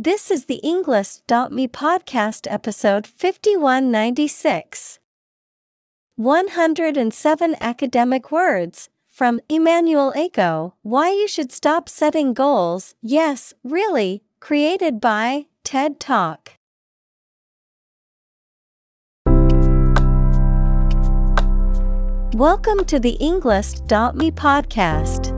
This is the Englist.me podcast episode 5196. 107 academic words from Emmanuel Acho Why You Should Stop Setting Goals. Yes, really, created by TED Talk. Welcome to the Englist.me podcast.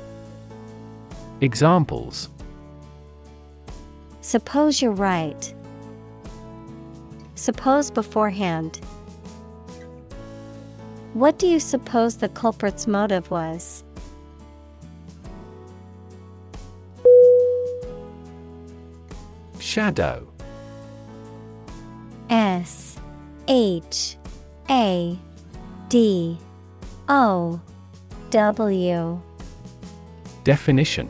Examples Suppose you're right. Suppose beforehand. What do you suppose the culprit's motive was? Shadow S H A D O W Definition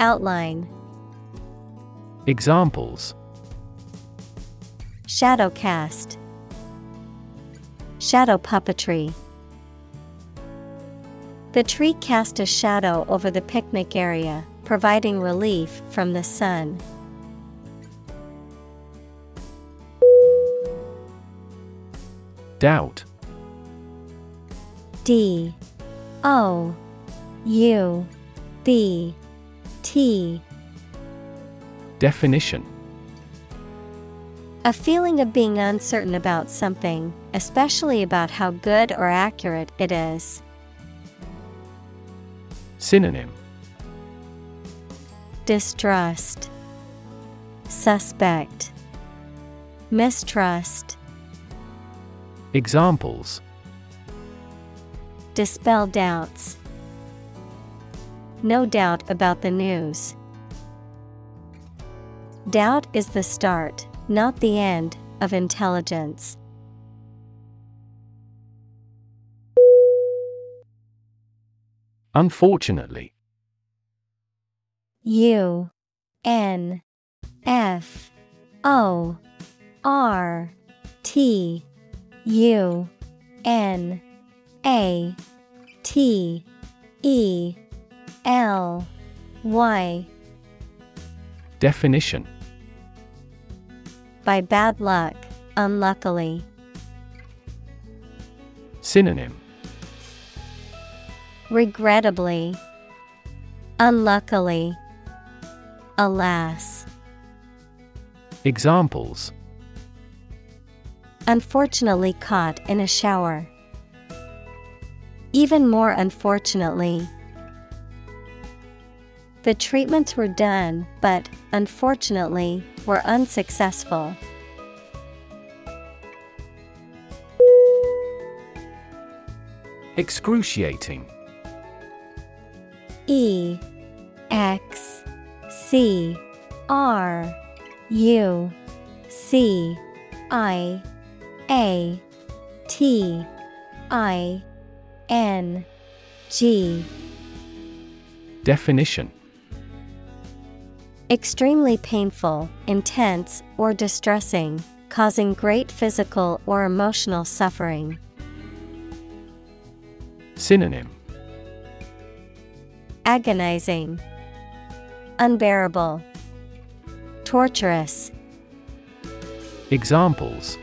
Outline, Examples. Shadow cast, Shadow puppetry. The tree cast a shadow over the picnic area, providing relief from the sun. Doubt. D. O. U. B T Definition A feeling of being uncertain about something, especially about how good or accurate it is. Synonym Distrust, Suspect, Mistrust. Examples Dispel doubts. No doubt about the news. Doubt is the start, not the end, of intelligence. Unfortunately U N F O R T U N A T E L Y. Definition. By bad luck, unluckily. Synonym. Regrettably, Unluckily, Alas. Examples. Unfortunately caught in a shower. Even more unfortunately, The treatments were done, but, unfortunately, were unsuccessful. Excruciating. E X C R U C I A T I N G Definition Extremely painful, intense, or distressing, causing great physical or emotional suffering. Synonym Agonizing, Unbearable, Torturous. Examples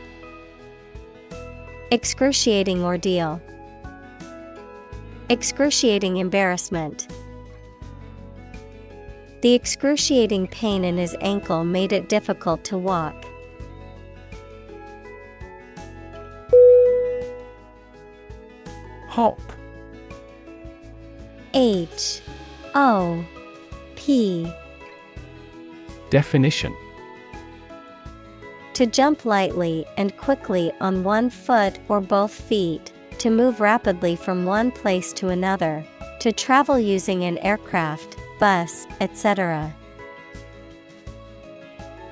Excruciating ordeal, Excruciating embarrassment. The excruciating pain in his ankle made it difficult to walk. Hop H. O. P. Definition. To jump lightly and quickly on one foot or both feet, to move rapidly from one place to another, to travel using an aircraft, bus, etc.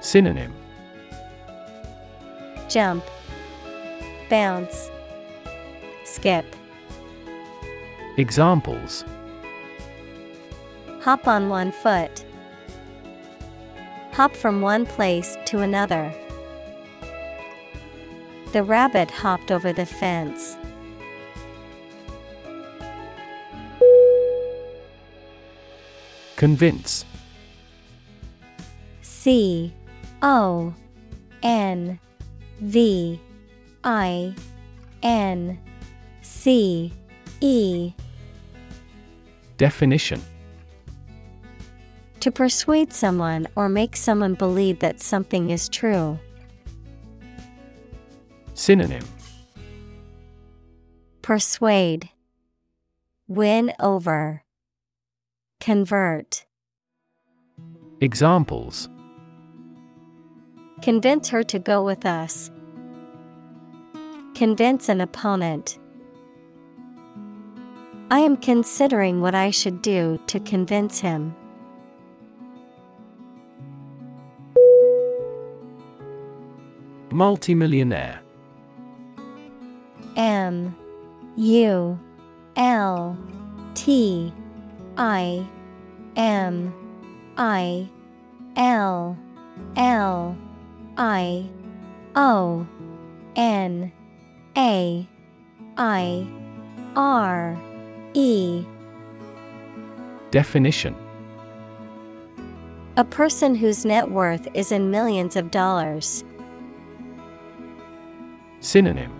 Synonym Jump, Bounce, Skip. Examples Hop on one foot. Hop from one place to another. The rabbit hopped over the fence. Convince. C O N V I N C E. Definition. To persuade someone or make someone believe that something is true. Synonym. Persuade. Win over Convert Examples Convince her to go with us. Convince an opponent. I am considering what I should do to convince him. Multimillionaire M U L T I M I L L I O N A I R E. Definition. A person whose net worth is in millions of dollars. Synonym.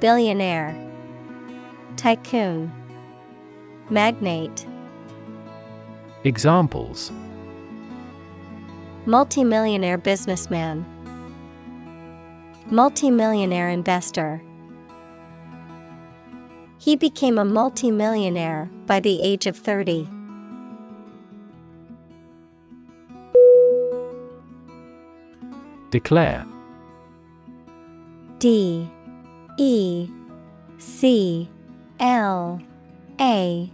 Billionaire. Tycoon. Magnate Examples. Multimillionaire businessman. Multimillionaire investor. He became a multimillionaire by the age of 30. Declare. D. E. C. L. A.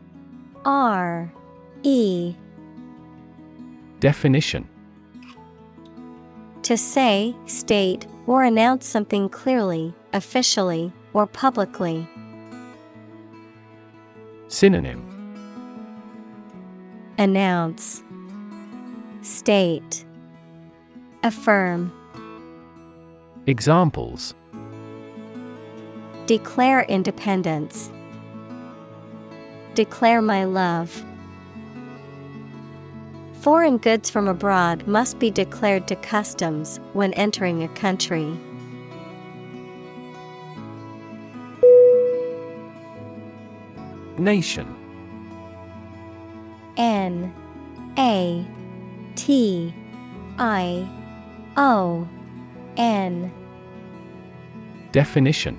R E. Definition. To say, state, or announce something clearly, officially, or publicly. Synonym. Announce. State. Affirm. Examples. Declare independence. Declare my love. Foreign goods from abroad must be declared to customs when entering a country. Nation. N A T I O N. Definition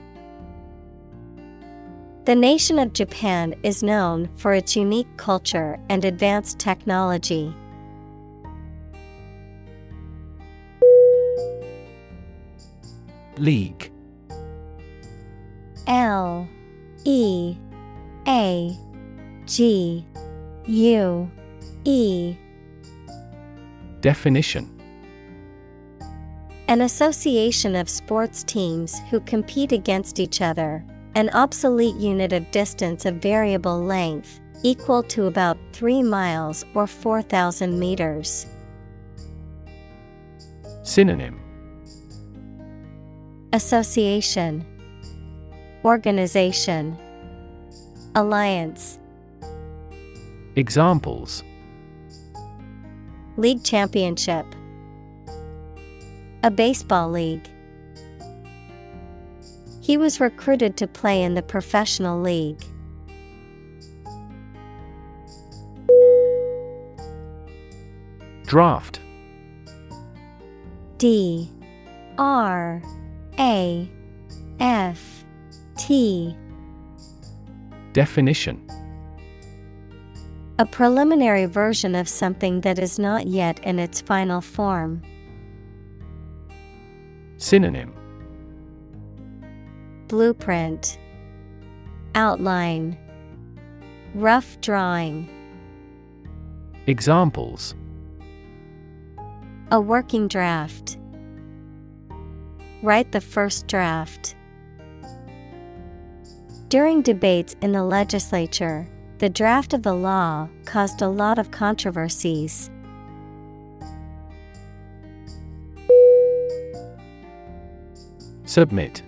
The nation of Japan is known for its unique culture and advanced technology. League. L. E. A. G. U. E. Definition. An association of sports teams who compete against each other, an obsolete unit of distance of variable length, equal to about 3 miles or 4,000 meters. Synonym. Association. Organization. Alliance. Examples. League Championship. A baseball league. He was recruited to play in the professional league. Draft. D. R. A. F. T. Definition. A preliminary version of something that is not yet in its final form. Synonym Blueprint Outline Rough drawing Examples A working draft. Write the first draft. During debates in the legislature, the draft of the law caused a lot of controversies. Submit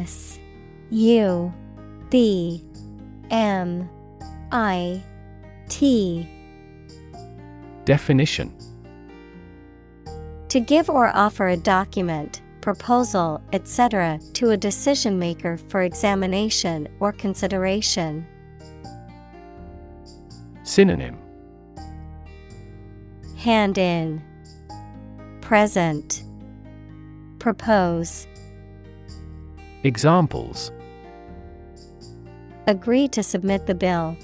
S U B M I T. Definition. To give or offer a document, proposal, etc., to a decision maker for examination or consideration. Synonym. Hand in, present, propose, Examples. Agree to submit the bill,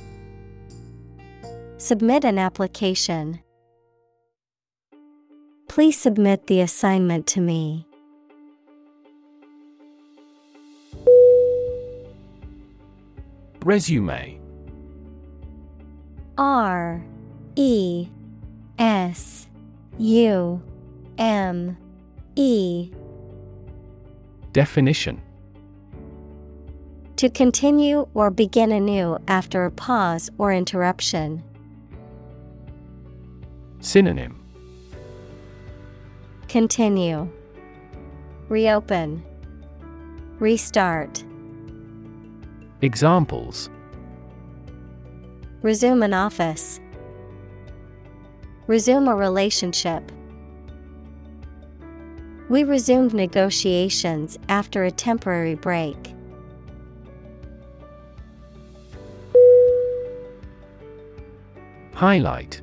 submit an application. Please submit the assignment to me. Resume. R E S U M E. Definition To continue or begin anew after a pause or interruption. Synonym Continue. Reopen. Restart. Examples Resume an office. Resume a relationship. We resumed negotiations after a temporary break. Highlight.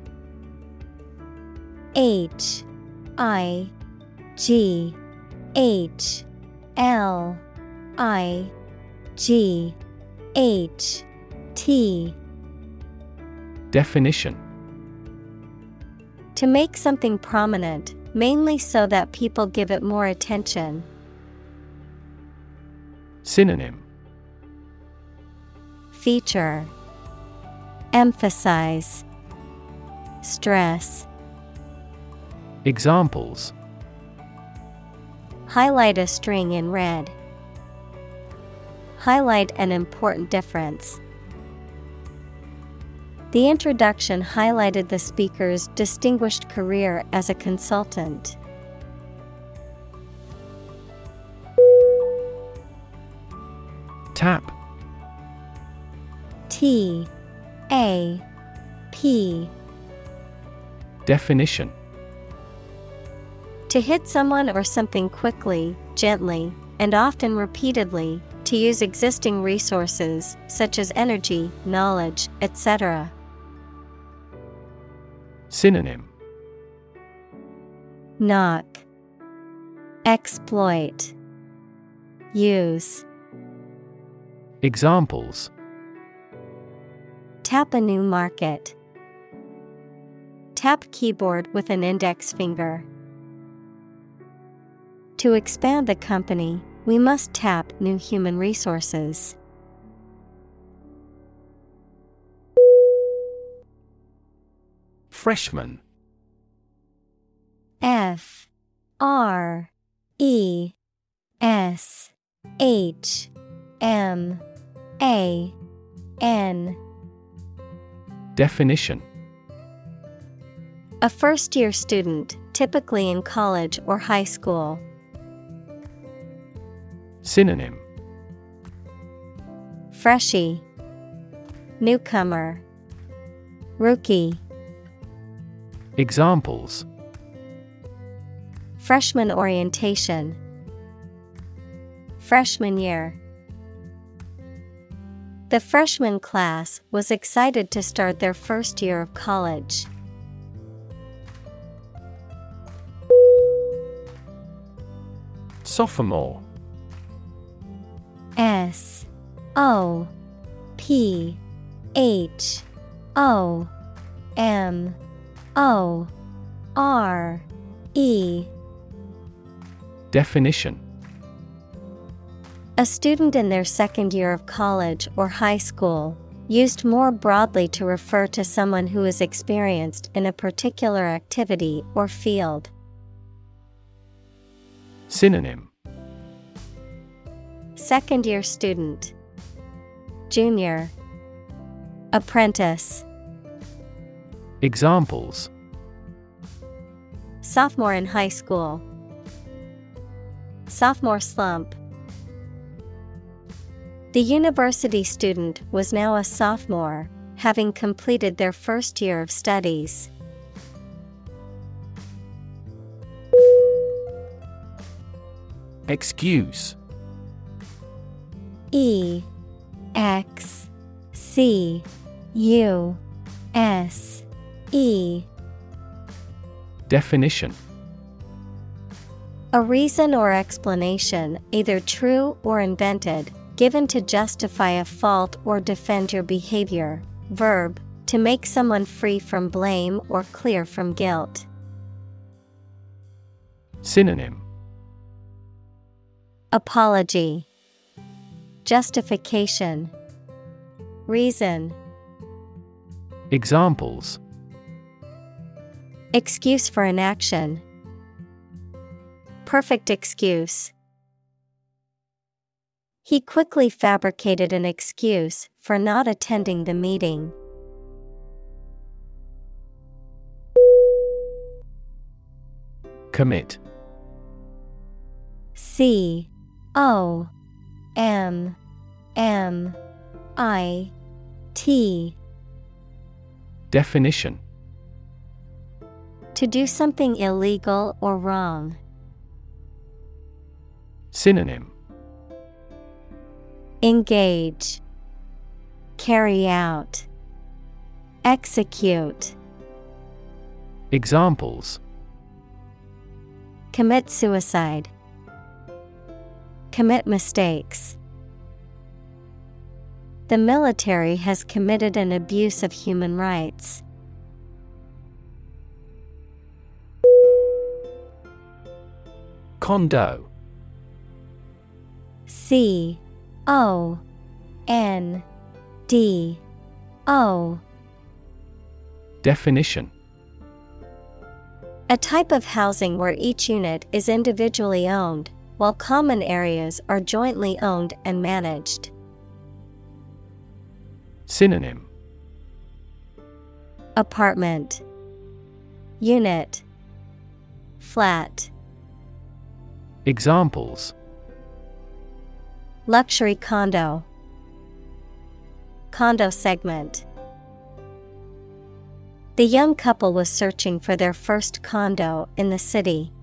H I G H L I G H T. Definition. To make something prominent, mainly so that people give it more attention. Synonym. Feature. Emphasize Stress Examples Highlight a string in red. Highlight an important difference. The introduction highlighted the speaker's distinguished career as a consultant. Tap T A P Definition. To hit someone or something quickly, gently, and often repeatedly, to use existing resources such as energy, knowledge, etc. Synonym. Knock. Exploit. Use. Examples. Tap a new market. Tap keyboard with an index finger. To expand the company, we must tap new human resources. Freshman F R E S H M A N Definition A first year student, typically in college or high school. Synonym. Freshie. Newcomer. Rookie. Examples. Freshman orientation. Freshman year. The freshman class was excited to start their first year of college. Sophomore. S O P H O M O R E. Definition. A student in their second year of college or high school, used more broadly to refer to someone who is experienced in a particular activity or field. Synonym. Second year student, Junior, Apprentice, Examples. Sophomore in high school, Sophomore slump. The university student was now a sophomore, having completed their first year of studies. Excuse E X C U S E Definition A reason or explanation, either true or invented, given to justify a fault or defend your behavior. Verb, to make someone free from blame or clear from guilt. Synonym Apology, Justification, Reason, Examples Excuse for inaction. Perfect excuse. He quickly fabricated an excuse for not attending the meeting. Commit C O M M I T. Definition. To do something illegal or wrong. Synonym. Engage, Carry out, Execute, Examples. Commit suicide, Commit mistakes. The military has committed an abuse of human rights. Condo C O N D O Definition A type of housing where each unit is individually owned, while common areas are jointly owned and managed. Synonym Apartment Unit Flat Examples Luxury condo Condo segment. The young couple was searching for their first condo in the city.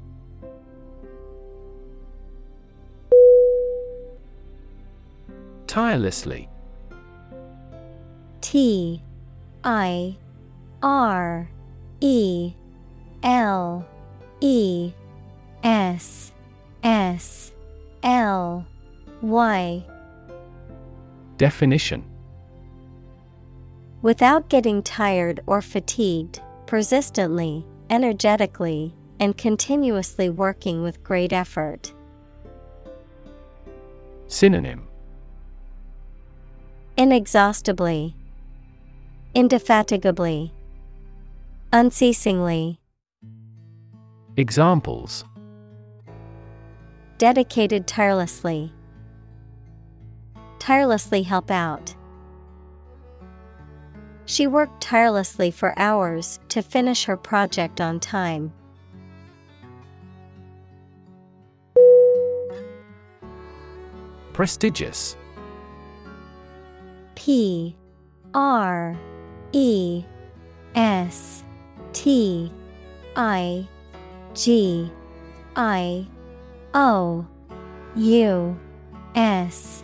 Tirelessly. T I R E L E S S L Y Definition Without getting tired or fatigued, persistently, energetically, and continuously working with great effort. Synonym Inexhaustibly, Indefatigably, Unceasingly. Examples Dedicated tirelessly. Tirelessly help out. She worked tirelessly for hours to finish her project on time. Prestigious P R E S T I G I O U S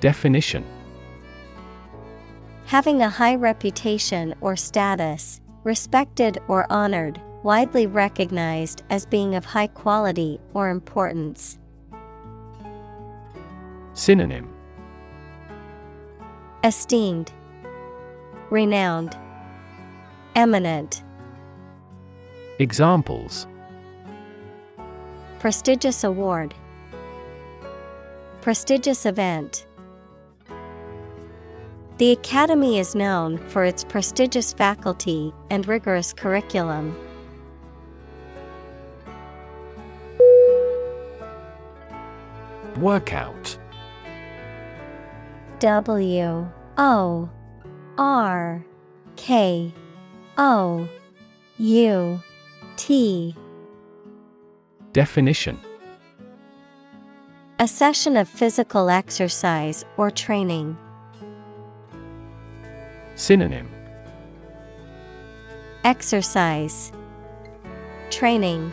Definition Having a high reputation or status, respected or honored, widely recognized as being of high quality or importance. Synonym Esteemed, Renowned, Eminent. Examples Prestigious award, Prestigious event. The Academy is known for its prestigious faculty and rigorous curriculum. Workout W O R K O U T. Definition. A session of physical exercise or training. Synonym. Exercise. Training.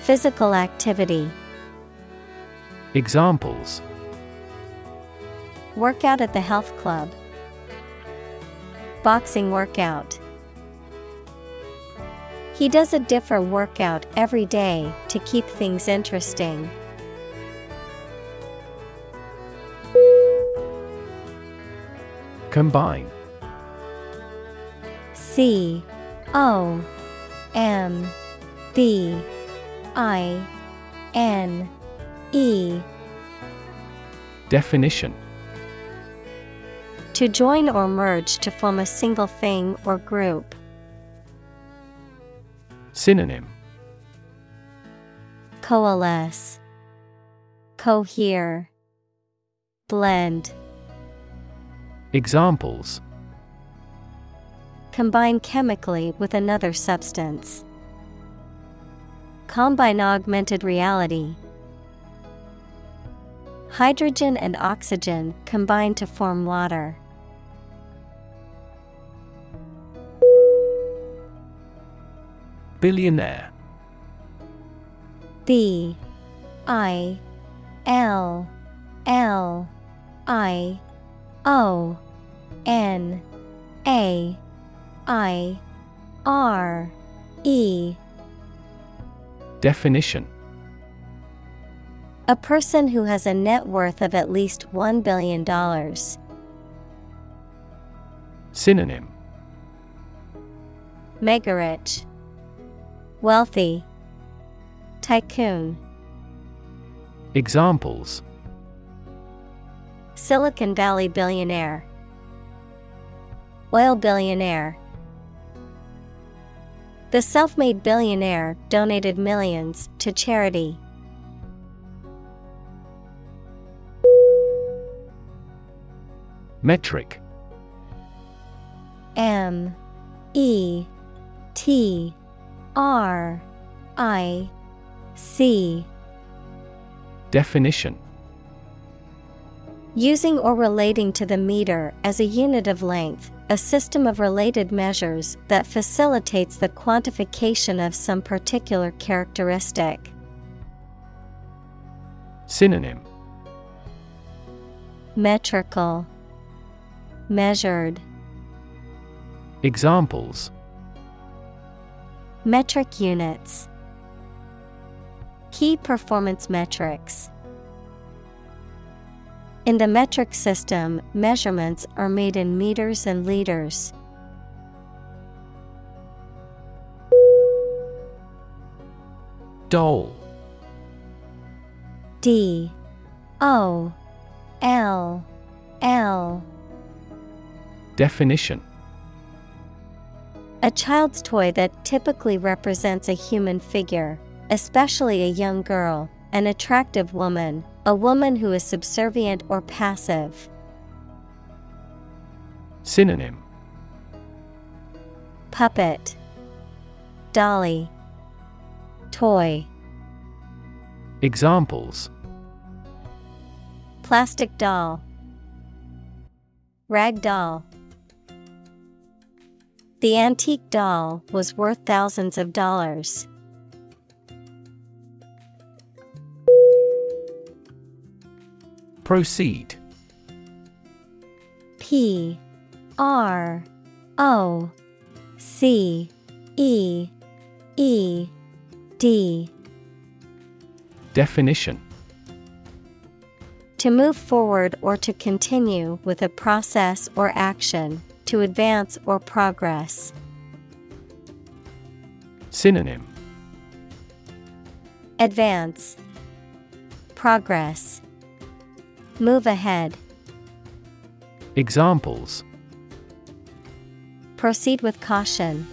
Physical activity. Examples Workout at the health club. Boxing workout. He does a different workout every day to keep things interesting. Combine C O M B I N E Definition To join or merge to form a single thing or group. Synonym Coalesce, Cohere, Blend. Examples Combine chemically with another substance. Combine augmented reality. Hydrogen and oxygen combine to form water. Billionaire. B I L L I O N A I R E. Definition. A person who has a net worth of at least $1 billion. Synonym. Mega rich, Wealthy, Tycoon, Examples. Silicon Valley billionaire, Oil billionaire. The self made billionaire donated millions to charity. Metric. M E T R I C. Definition. Using or relating to the meter as a unit of length, a system of related measures that facilitates the quantification of some particular characteristic. Synonym. Metrical, Measured. Examples Metric units, Key performance metrics. In the metric system, measurements are made in meters and liters. Dole. D. O. L. L. Definition A child's toy that typically represents a human figure, especially a young girl, an attractive woman, a woman who is subservient or passive. Synonym. Puppet. Dolly. Toy. Examples. Plastic doll. Rag doll The antique doll was worth thousands of dollars. Proceed. P R O C E E D. Definition. To move forward or to continue with a process or action, to advance or progress. Synonym Advance Progress Move ahead. Examples Proceed with caution.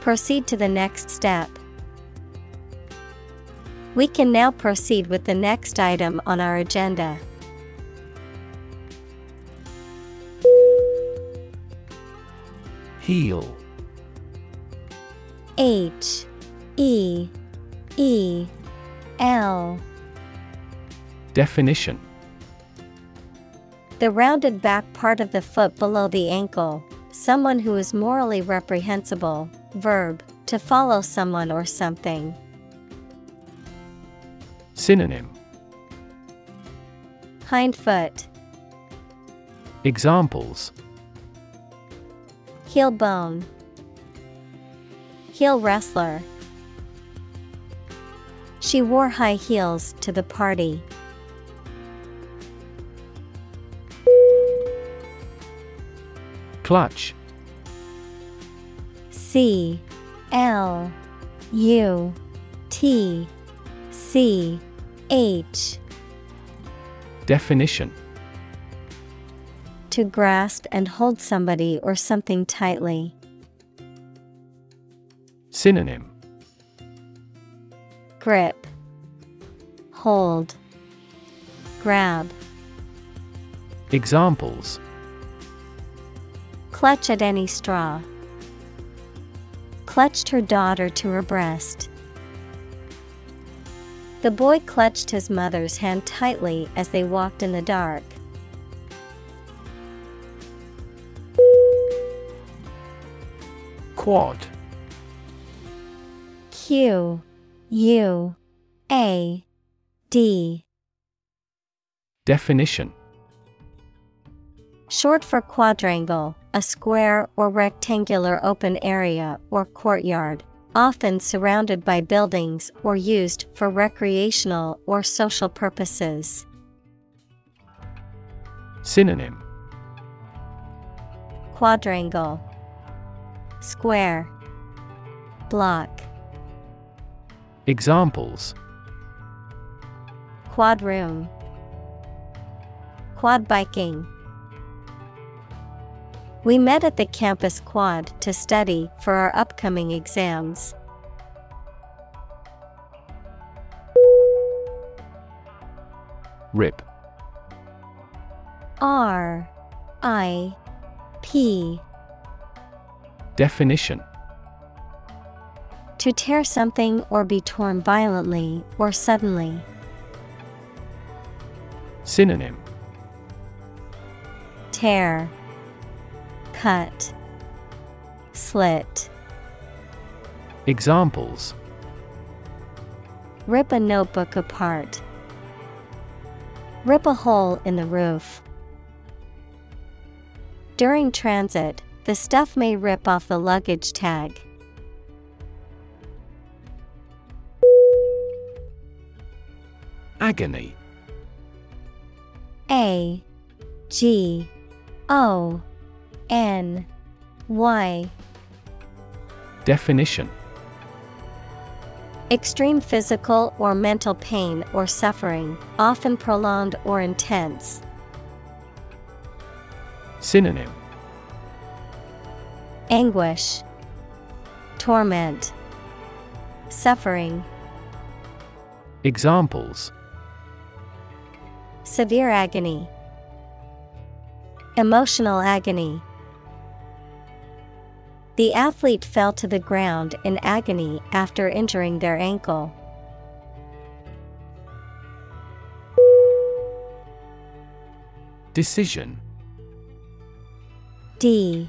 Proceed to the next step. We can now proceed with the next item on our agenda. Heel. H E E L. Definition. The rounded back part of the foot below the ankle, someone who is morally reprehensible. Verb, to follow someone or something. Synonym. Hind foot, Examples heel bone, heel wrestler. She wore high heels to the party. Clutch C L U T C H Definition To grasp and hold somebody or something tightly. Synonym Grip, Hold, Grab. Examples Clutch at any straw. Clutched her daughter to her breast. The boy clutched his mother's hand tightly as they walked in the dark. Quad Q U A D. Definition. Short for quadrangle, a square or rectangular open area or courtyard, often surrounded by buildings or used for recreational or social purposes. Synonym. Quadrangle, Square, Block, Examples. Quad room, Quad biking. We met at the campus quad to study for our upcoming exams. Rip. R I P Definition To tear something or be torn violently or suddenly. Synonym Tear, Cut, Slit. Examples Rip a notebook apart. Rip a hole in the roof. During transit, the stuff may rip off the luggage tag. Agony A G O N Y Definition Extreme physical or mental pain or suffering, often prolonged or intense. Synonym Anguish, Torment, Suffering. Examples Severe agony, Emotional agony. The athlete fell to the ground in agony after injuring their ankle. Decision D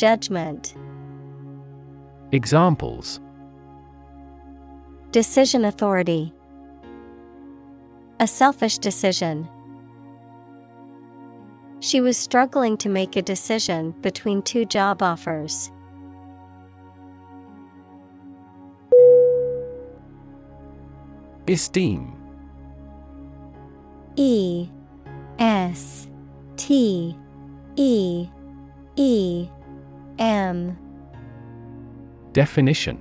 Judgment. Examples Decision authority. A selfish decision. She was struggling to make a decision between two job offers. Esteem E S T E E M. Definition.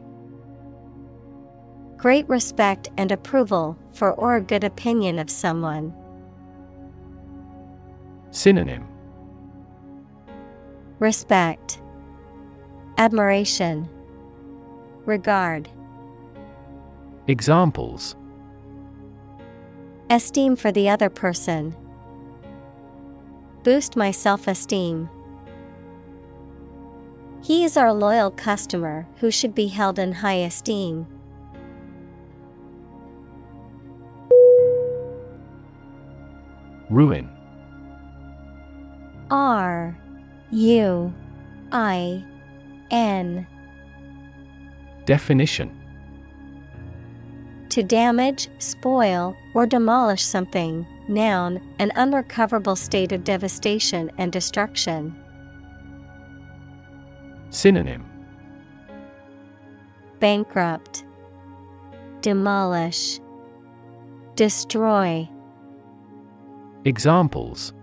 Great respect and approval for or a good opinion of someone. Synonym. Respect, Admiration, Regard, Examples. Esteem for the other person. Boost my self esteem. He is our loyal customer who should be held in high esteem. Ruin R U I N Definition To damage, spoil, or demolish something. Noun, an unrecoverable state of devastation and destruction. Synonym. Bankrupt, Demolish, Destroy, Examples.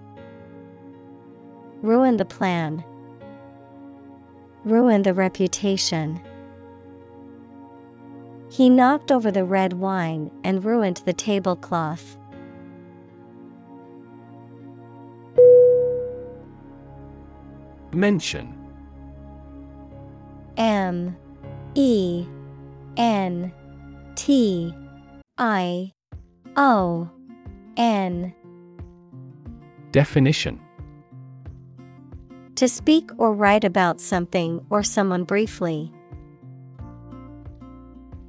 Ruin the plan, Ruin the reputation. He knocked over the red wine and ruined the tablecloth. Mention M E N T I O N. Definition. To speak or write about something or someone briefly.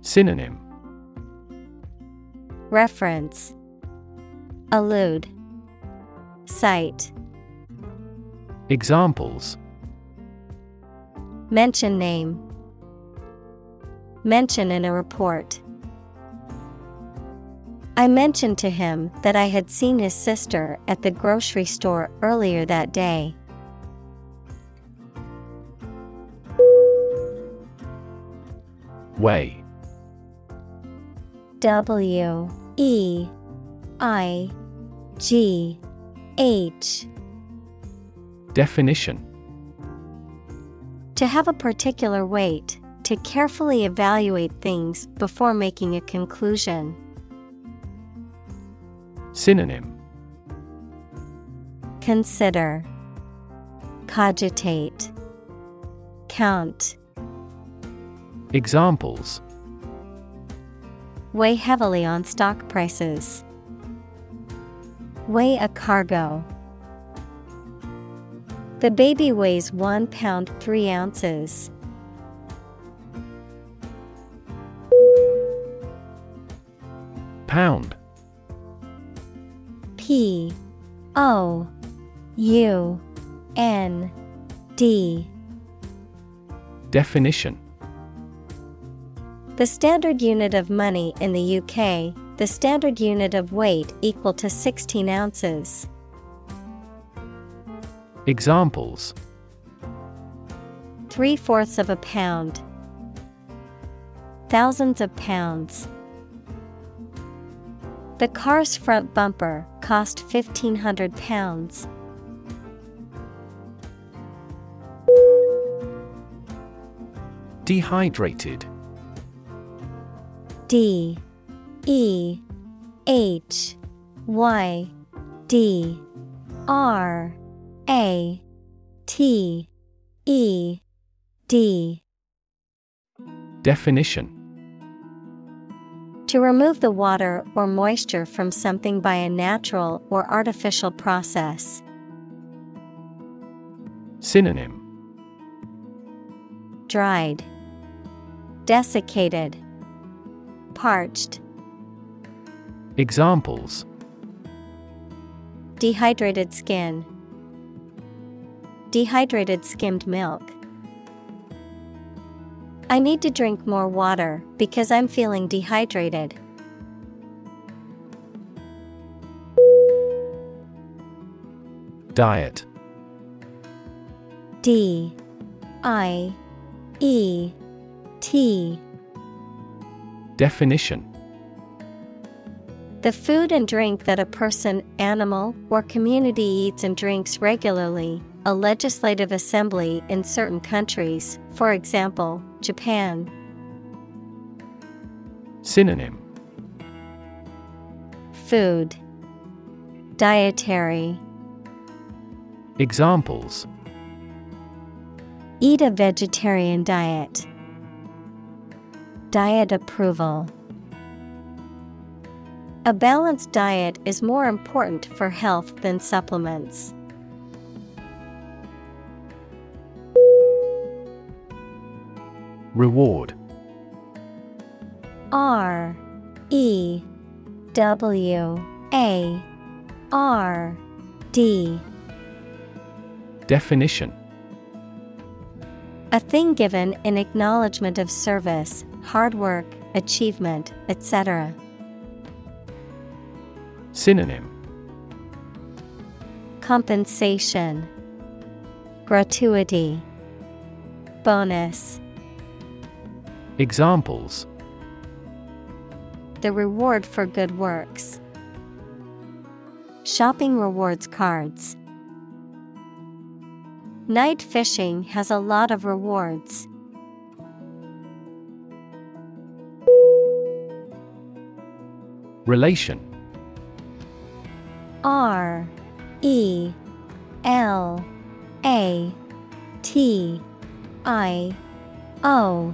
Synonym. Reference. Allude. Cite. Examples Mention name Mention in a report. I mentioned to him that I had seen his sister at the grocery store earlier that day. Weigh W E I G H Definition To have a particular weight, to carefully evaluate things before making a conclusion. Synonym Consider, Cogitate, Count. Examples Weigh heavily on stock prices. Weigh a cargo. The baby weighs one pound three ounces. Pound P O U N D Definition The standard unit of money in the UK, the standard unit of weight equal to 16 ounces. Examples. Three fourths of a pound. Thousands of pounds. The car's front bumper cost £1,500. Dehydrated. D. E. H. Y. D. R A T E D. Definition. To remove the water or moisture from something by a natural or artificial process. Synonym. Dried, Desiccated, Parched, Examples. Dehydrated skin, Dehydrated skimmed milk. I need to drink more water because I'm feeling dehydrated. Diet D I E T Definition The food and drink that a person, animal, or community eats and drinks regularly, a legislative assembly in certain countries, for example, Japan. Synonym Food Dietary Examples Eat a vegetarian diet. Diet approval. A balanced diet is more important for health than supplements. Reward. R E W A R D. Definition. A thing given in acknowledgement of service, hard work, achievement, etc. Synonym. Compensation. Gratuity. Bonus Examples The reward for good works. Shopping rewards cards. Night fishing has a lot of rewards. Relation R E L A T I O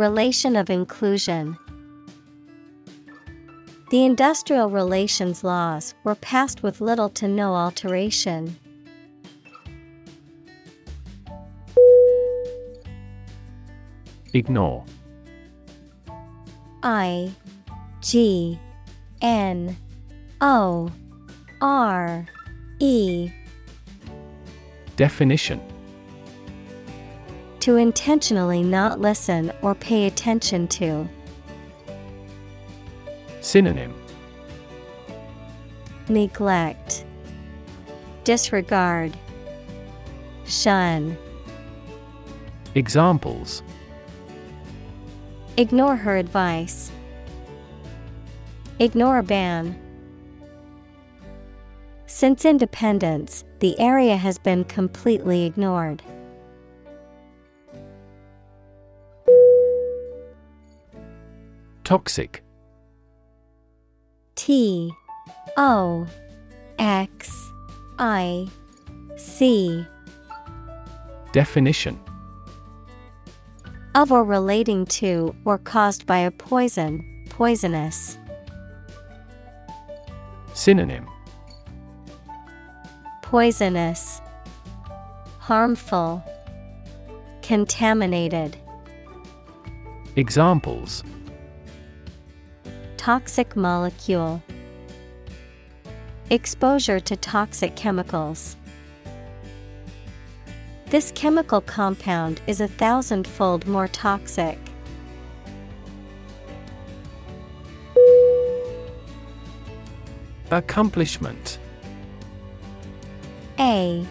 Relation of inclusion. The industrial relations laws were passed with little to no alteration. Ignore I G N O R E Definition To intentionally not listen or pay attention to. Synonym Neglect, Disregard, Shun. Examples Ignore her advice. Ignore a ban. Since independence, the area has been completely ignored. Toxic. T O X I C. Definition. Of or relating to or caused by a poison, poisonous. Synonym. Poisonous, Harmful, Contaminated. Examples Toxic molecule, Exposure to toxic chemicals. This chemical compound is a thousandfold more toxic. Accomplishment A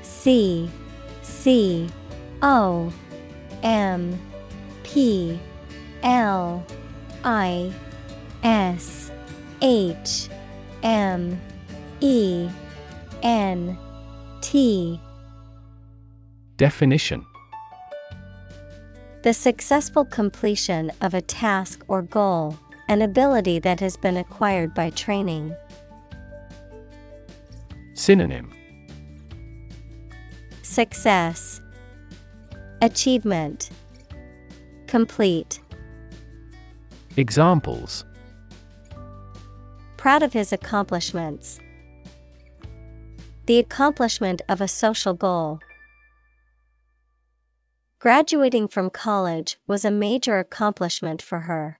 C C O M P L I S H M E N T. Definition. The successful completion of a task or goal, an ability that has been acquired by training. Synonym. Success, Achievement, Complete. Examples Proud of his accomplishments. The accomplishment of a social goal. Graduating from college was a major accomplishment for her.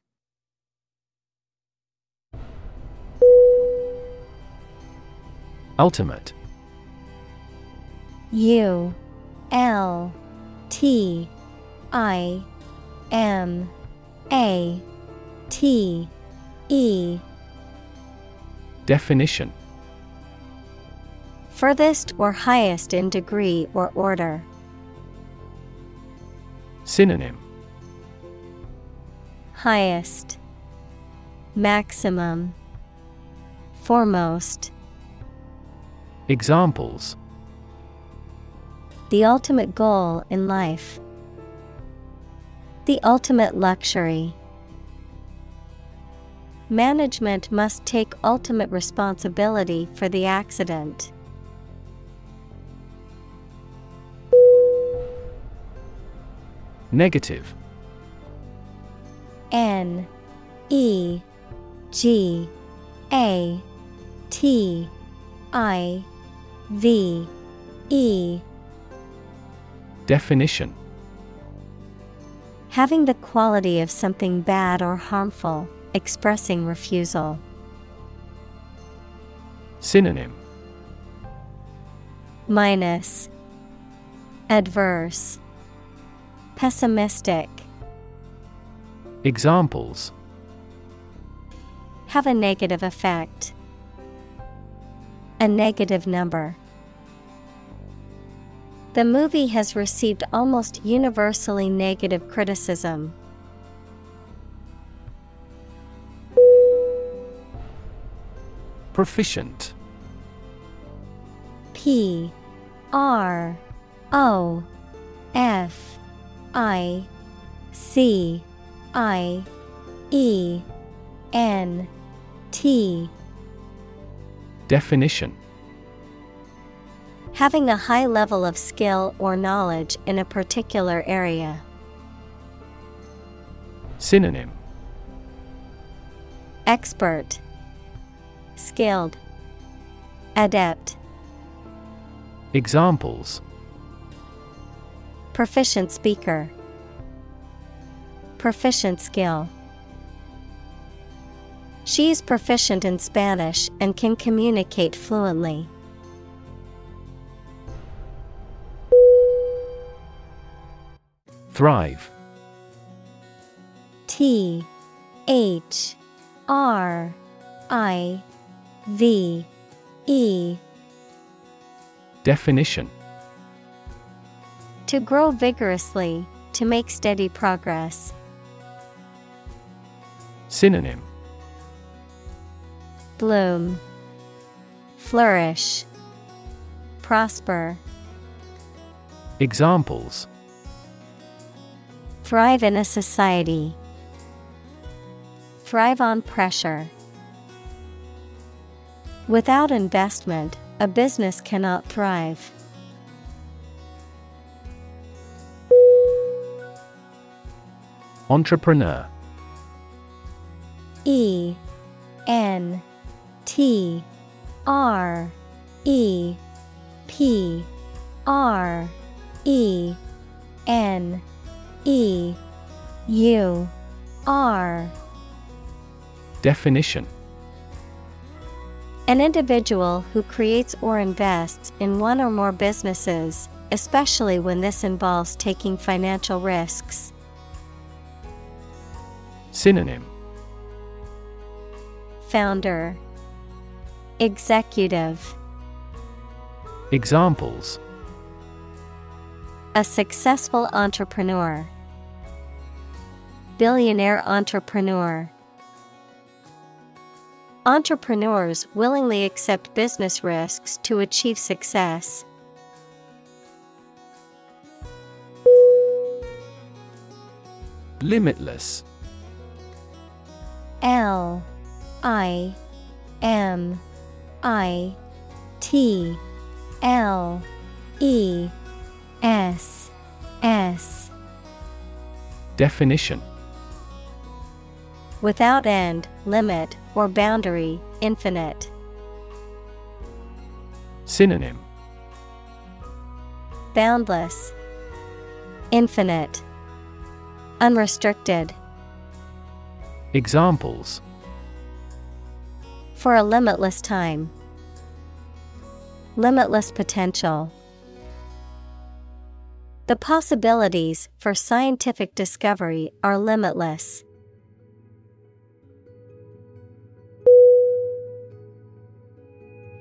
Ultimate U L T I M A T E Definition Furthest or highest in degree or order. Synonym Highest Maximum Foremost Examples The ultimate goal in life. The ultimate luxury. Management must take ultimate responsibility for the accident. Negative. N E G A T I V E. Definition. Having the quality of something bad or harmful, expressing refusal. Synonym Minus Adverse Pessimistic Examples Have a negative effect. A negative number. The movie has received almost universally negative criticism. Proficient. P R O F I C I E N T. Definition. Having a high level of skill or knowledge in a particular area. Synonym. Expert Skilled. Adept. Examples. Proficient speaker. Proficient skill. She is proficient in Spanish and can communicate fluently. Thrive. T H R I V E Definition To grow vigorously, to make steady progress. Synonym Bloom, Flourish, Prosper. Examples Thrive in a society. Thrive on pressure. Without investment, a business cannot thrive. Entrepreneur. E N T R E P R E N E U R. Definition An individual who creates or invests in one or more businesses, especially when this involves taking financial risks. Synonym Founder Executive Examples A successful entrepreneur. Billionaire entrepreneur. Entrepreneurs willingly accept business risks to achieve success. Limitless. L I M I T L E S S. Definition Without end, limit, or boundary, infinite. Synonym Boundless, Infinite, Unrestricted. Examples For a limitless time, Limitless potential. The possibilities for scientific discovery are limitless.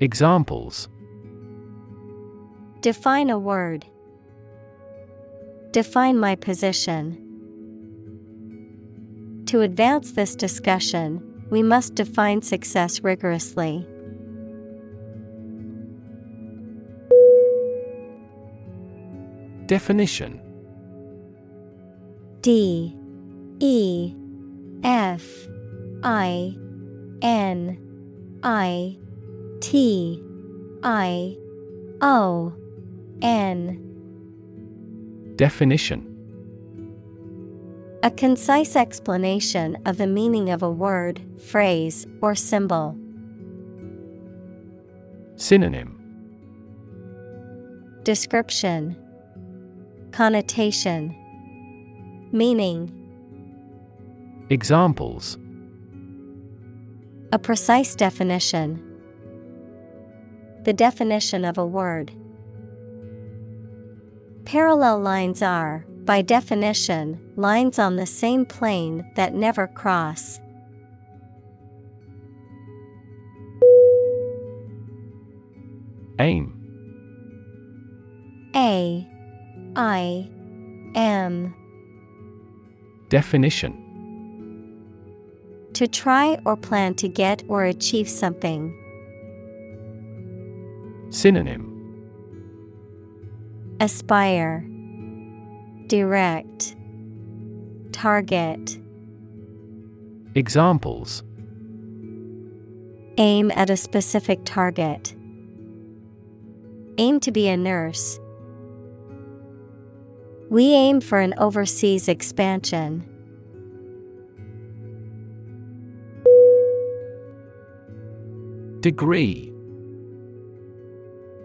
Examples. Define a word. Define my position. To advance this discussion, we must define success rigorously. Definition. D. E. F. I. N. I T I O N. Definition. A concise explanation of the meaning of a word, phrase, or symbol. Synonym. Description. Connotation. Meaning. Examples. A precise definition. The definition of a word. Parallel lines are, by definition, lines on the same plane that never cross. Aim A I M Definition To try or plan to get or achieve something. Synonym Aspire, Direct, Target. Examples Aim at a specific target. Aim to be a nurse. We aim for an overseas expansion. Degree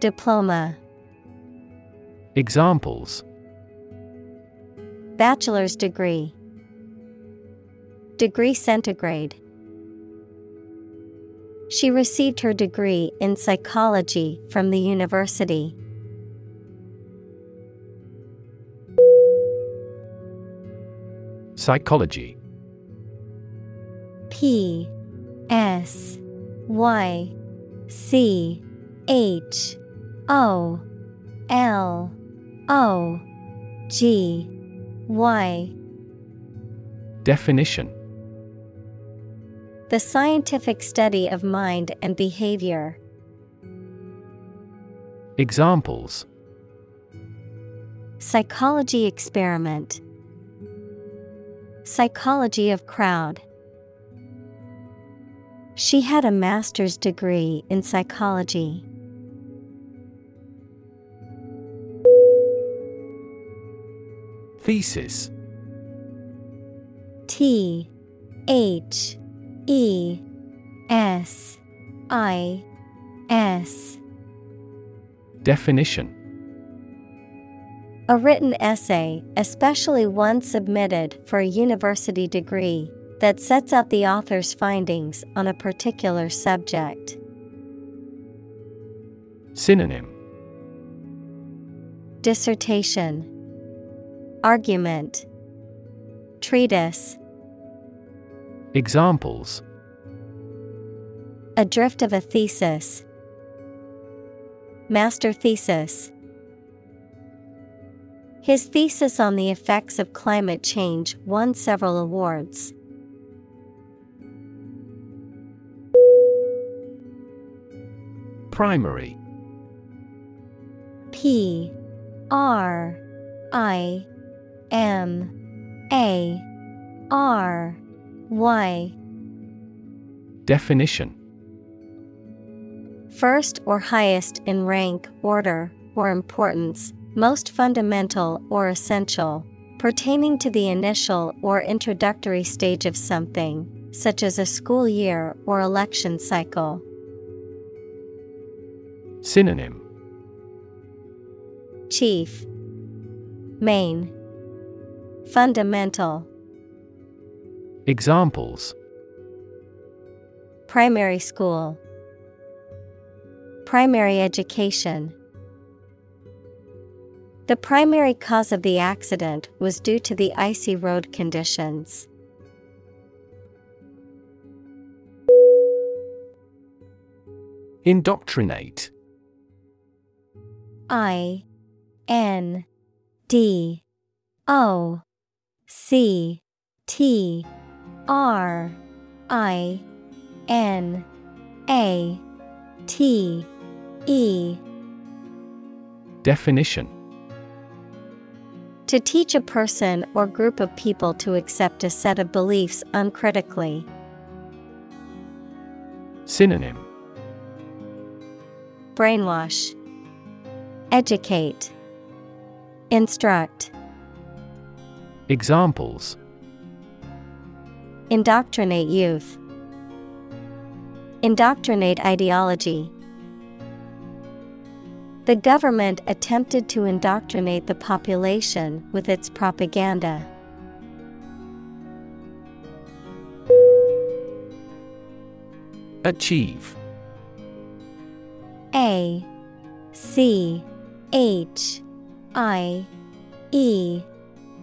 Diploma. Examples. Bachelor's degree. Degree centigrade. She received her degree in psychology from the university. Psychology. P S Y C H O L O G Y Definition The scientific study of mind and behavior. Examples Psychology experiment. Psychology of crowd. She had a master's degree in psychology. Thesis. T H E S I S. Definition. A written essay, especially one submitted for a university degree, that sets out the author's findings on a particular subject. Synonym. Dissertation Argument Treatise Examples A drift of a thesis. Master thesis. His thesis on the effects of climate change won several awards. Primary P R I M A R Y. Definition. First or highest in rank, order, or importance, most fundamental or essential, pertaining to the initial or introductory stage of something, such as a school year or election cycle. Synonym. Chief. Main Fundamental. Examples. Primary school. Primary education. The primary cause of the accident was due to the icy road conditions. Indoctrinate. I N D O C T R I N A T E. Definition. To teach a person or group of people to accept a set of beliefs uncritically. Synonym. Brainwash. Educate. Instruct Examples Indoctrinate youth. Indoctrinate ideology. The government attempted to indoctrinate the population with its propaganda. Achieve A C H I E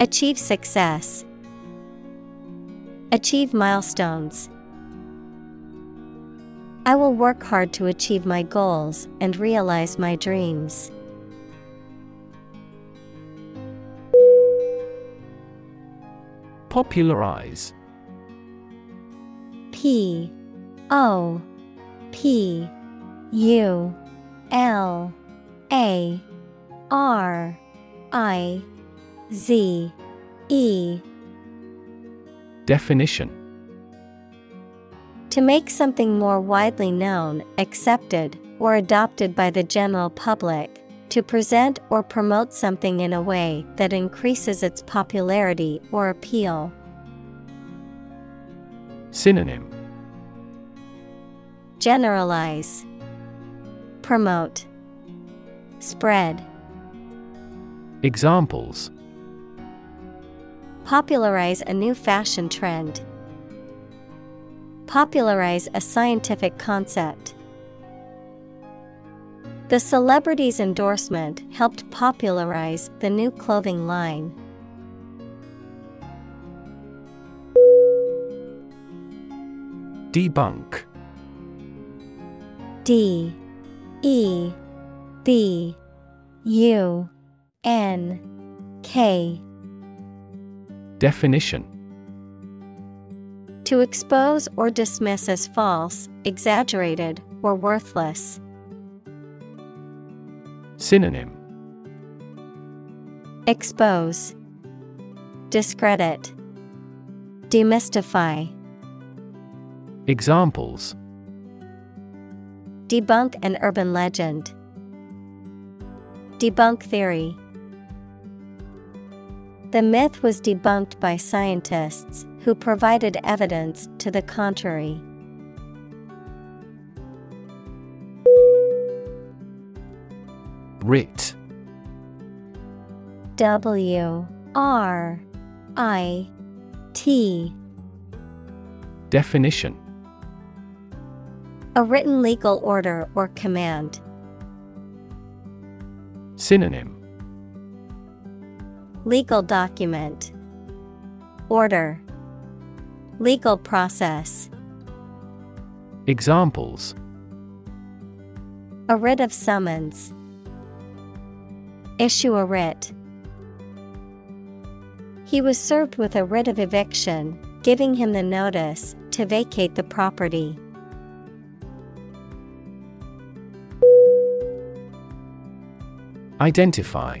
Achieve success. Achieve milestones. I will work hard to achieve my goals and realize my dreams. Popularize P O P U L A R I Z E. Definition. To make something more widely known, accepted, or adopted by the general public, to present or promote something in a way that increases its popularity or appeal. Synonym. Generalize, Promote, Spread. Examples Popularize a new fashion trend. Popularize a scientific concept. The celebrity's endorsement helped popularize the new clothing line. Debunk D E B U N K Definition To expose or dismiss as false, exaggerated, or worthless. Synonym Expose, Discredit, Demystify. Examples Debunk an urban legend. Debunk theory. The myth was debunked by scientists who provided evidence to the contrary. Writ W R I T Definition A written legal order or command. Synonym Legal document. Order. Legal process. Examples A writ of summons. Issue a writ. He was served with a writ of eviction, giving him the notice to vacate the property. Identify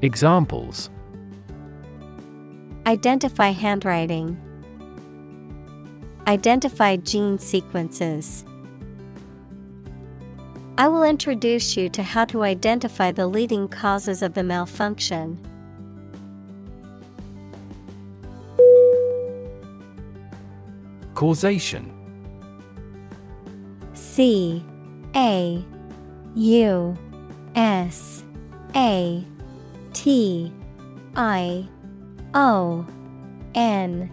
Examples Identify handwriting. Identify gene sequences. I will introduce you to how to identify the leading causes of the malfunction. Causation C A U S A T I O N.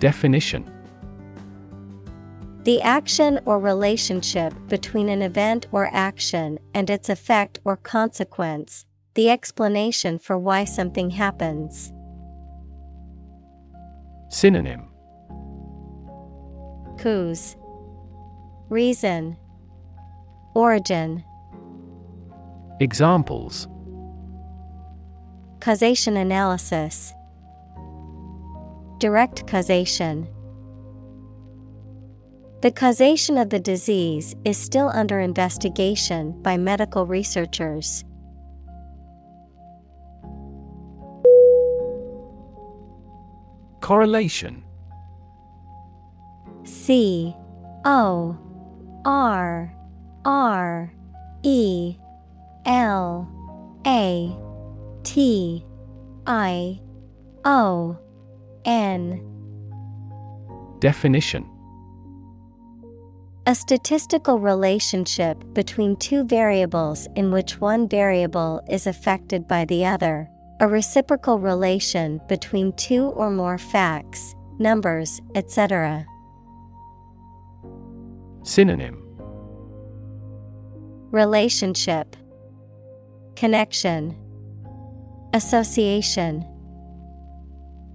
Definition. The action or relationship between an event or action and its effect or consequence, the explanation for why something happens. Synonym. Cause Reason. Origin. Examples Causation analysis. Direct causation. The causation of the disease is still under investigation by medical researchers. Correlation. C O R R E L A T I O N. Definition. A statistical relationship between two variables in which one variable is affected by the other. A reciprocal relation between two or more facts, numbers, etc. Synonym. Relationship. Connection Association.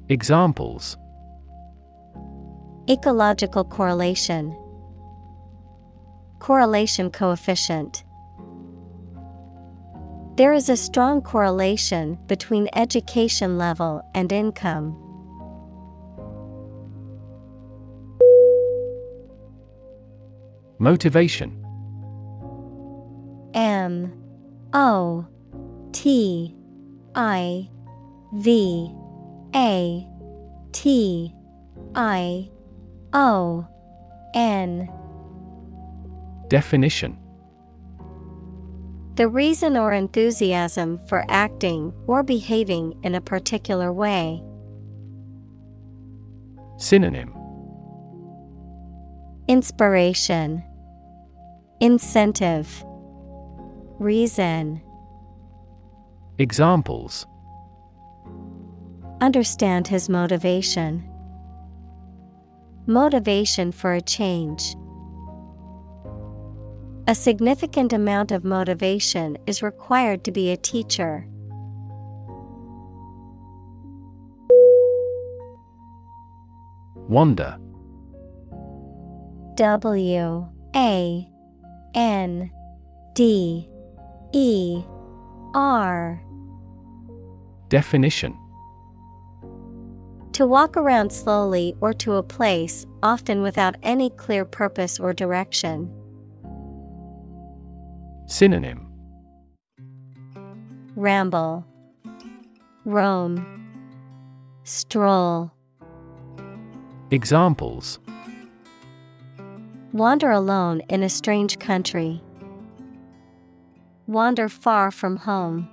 Examples. Ecological correlation. Correlation coefficient. There is a strong correlation between education level and income. Motivation. M O T I V A T I O N. Definition. The reason or enthusiasm for acting or behaving in a particular way. Synonym. Inspiration. Incentive. Reason Examples Understand his motivation. Motivation for a change. A significant amount of motivation is required to be a teacher. Wonder W A N D E R Definition To walk around slowly or to a place, often without any clear purpose or direction. Synonym Ramble, roam, stroll. Examples Wander alone in a strange country. Wander far from home.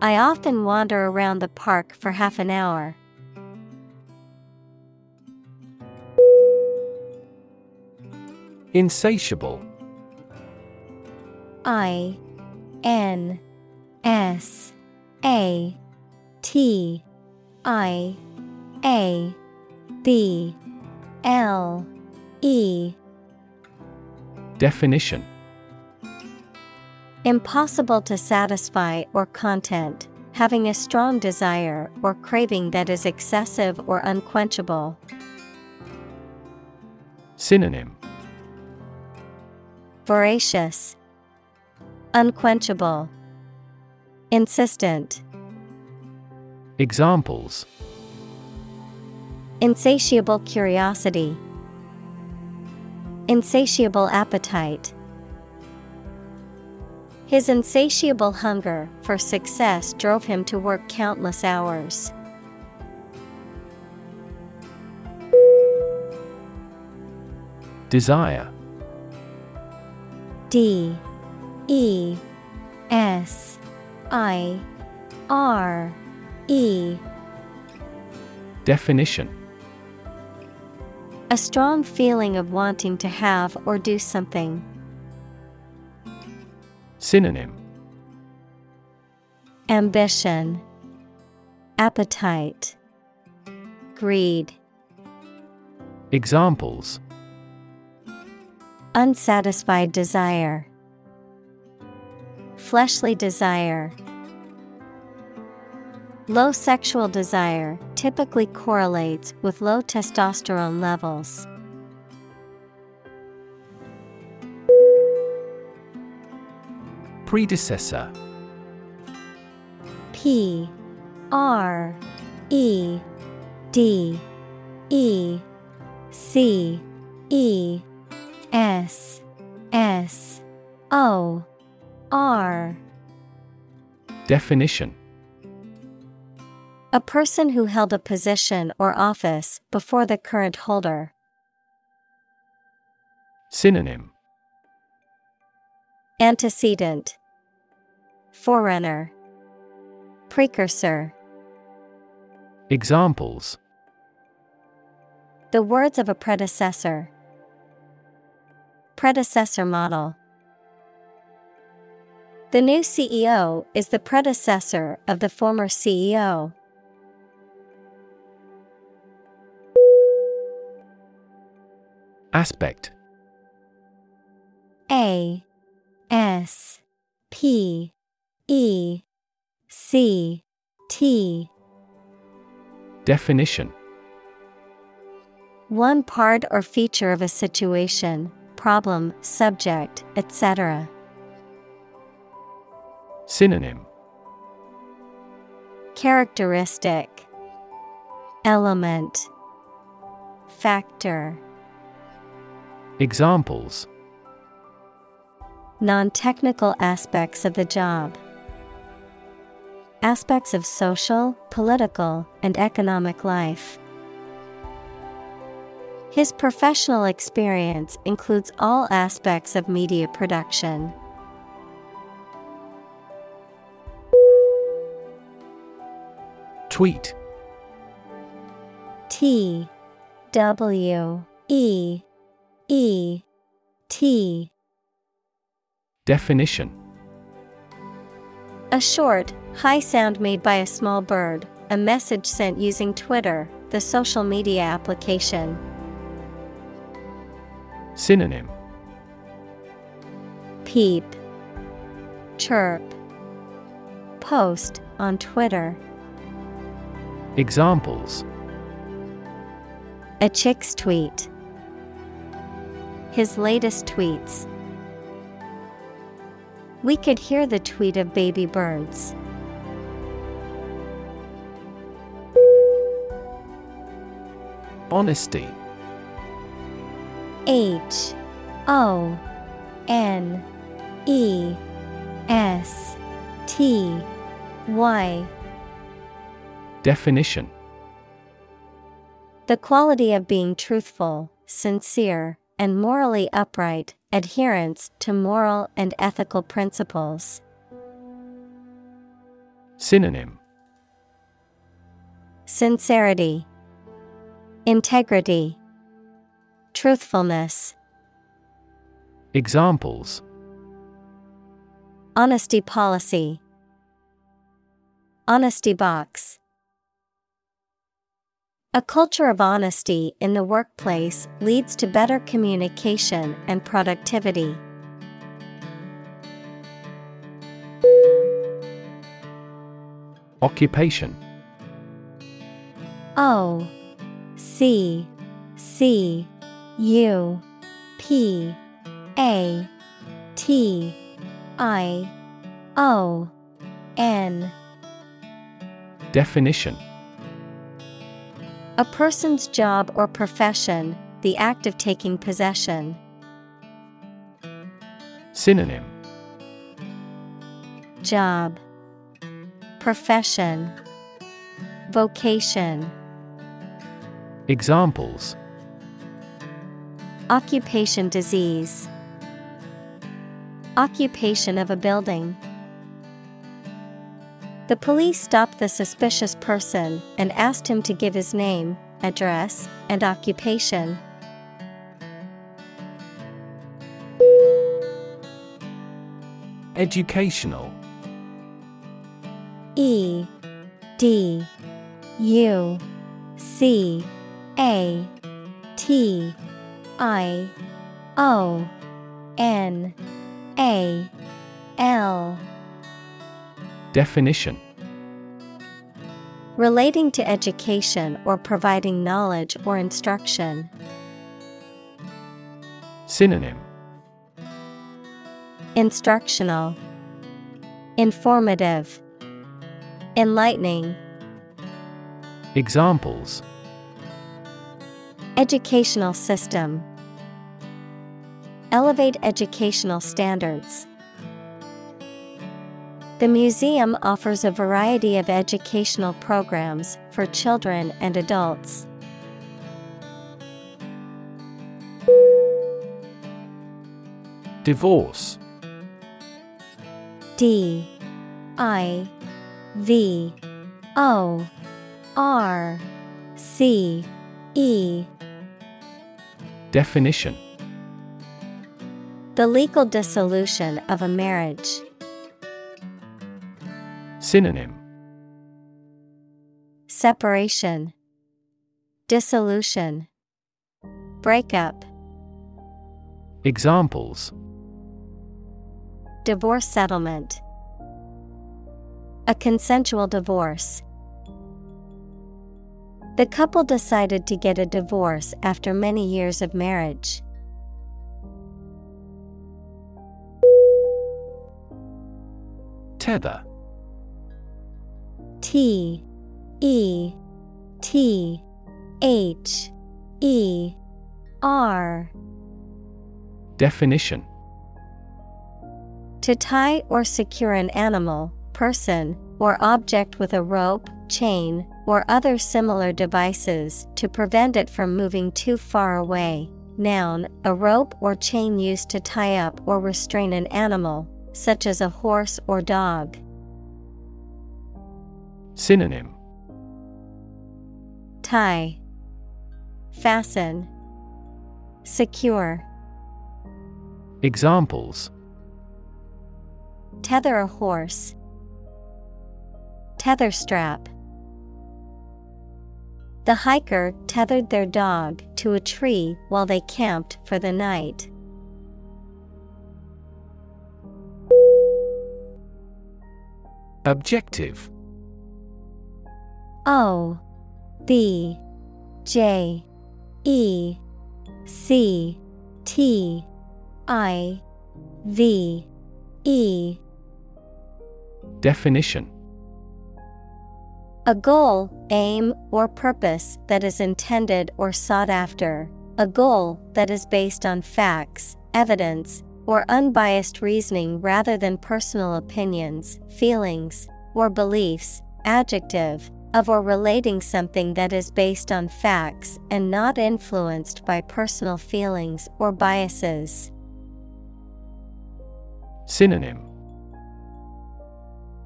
I often wander around the park for half an hour. Insatiable I N S A T I A B L E Definition Impossible to satisfy or content, having a strong desire or craving that is excessive or unquenchable. Synonym. Voracious, Unquenchable, Insistent, Examples. Insatiable curiosity, Insatiable appetite. His insatiable hunger for success drove him to work countless hours. Desire. D. E. S. I. R. E. Definition. A strong feeling of wanting to have or do something. Synonym. Ambition, Appetite, Greed, Examples. Unsatisfied desire, Fleshly desire. Low sexual desire typically correlates with low testosterone levels. Predecessor. P R E D E C E S S O R. Definition. A person who held a position or office before the current holder. Synonym. Antecedent, Forerunner, Precursor. Examples The words of a predecessor. Predecessor model. The new CEO is the predecessor of the former CEO. Aspect A S P E C T. Definition. One part or feature of a situation, problem, subject, etc. Synonym. Characteristic. Element. Factor. Examples. Non technical aspects of the job. Aspects of social, political, and economic life. His professional experience includes all aspects of media production. Tweet T W E E T Definition A short, high sound made by a small bird, a message sent using Twitter, the social media application. Synonym Peep, chirp, post on Twitter. Examples A chick's tweet. His latest tweets. We could hear the tweet of baby birds. Honesty. H O N E S T Y. Definition. The quality of being truthful, sincere, and morally upright, adherence to moral and ethical principles. Synonym. Sincerity, Integrity, Truthfulness, Examples. Honesty policy, Honesty box. A culture of honesty in the workplace leads to better communication and productivity. Occupation. O C C U P A T I O N. Definition. A person's job or profession, the act of taking possession. Synonym. Job. Profession. Vocation Examples Occupation disease Occupation of a building. The police stopped the suspicious person and asked him to give his name, address, and occupation. Educational E D U C A T I O N A L. Definition. Relating to education or providing knowledge or instruction. Synonym. Instructional, Informative, Enlightening. Examples Educational system. Elevate educational standards. The museum offers a variety of educational programs for children and adults. Divorce D I V O R C E Definition. The legal dissolution of a marriage. Synonym. Separation, Dissolution, Breakup, Examples. Divorce settlement, A consensual divorce. The couple decided to get a divorce after many years of marriage. Tether. T E T H E R. Definition. To tie or secure an animal, person, or object with a rope, chain, or other similar devices to prevent it from moving too far away. Noun, a rope or chain used to tie up or restrain an animal, such as a horse or dog. Synonym Tie, Fasten, Secure. Examples Tether a horse. Tether strap. The hiker tethered their dog to a tree while they camped for the night. Objective. O B J E C T I V E. Definition A goal, aim, or purpose that is intended or sought after. A goal that is based on facts, evidence, or unbiased reasoning rather than personal opinions, feelings, or beliefs. Adjective of or relating something that is based on facts and not influenced by personal feelings or biases. Synonym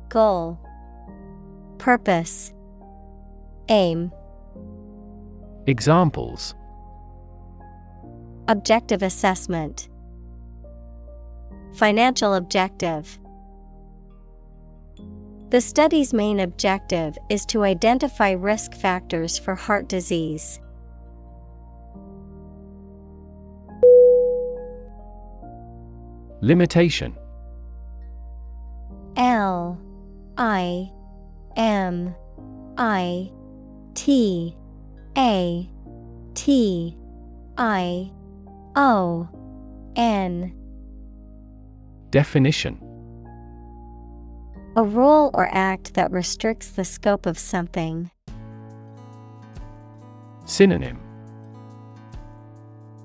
Goal, Purpose, Aim, Examples. Objective assessment, Financial objective. The study's main objective is to identify risk factors for heart disease. Limitation. L I M I T A T I O N. Definition. A rule or act that restricts the scope of something. Synonym.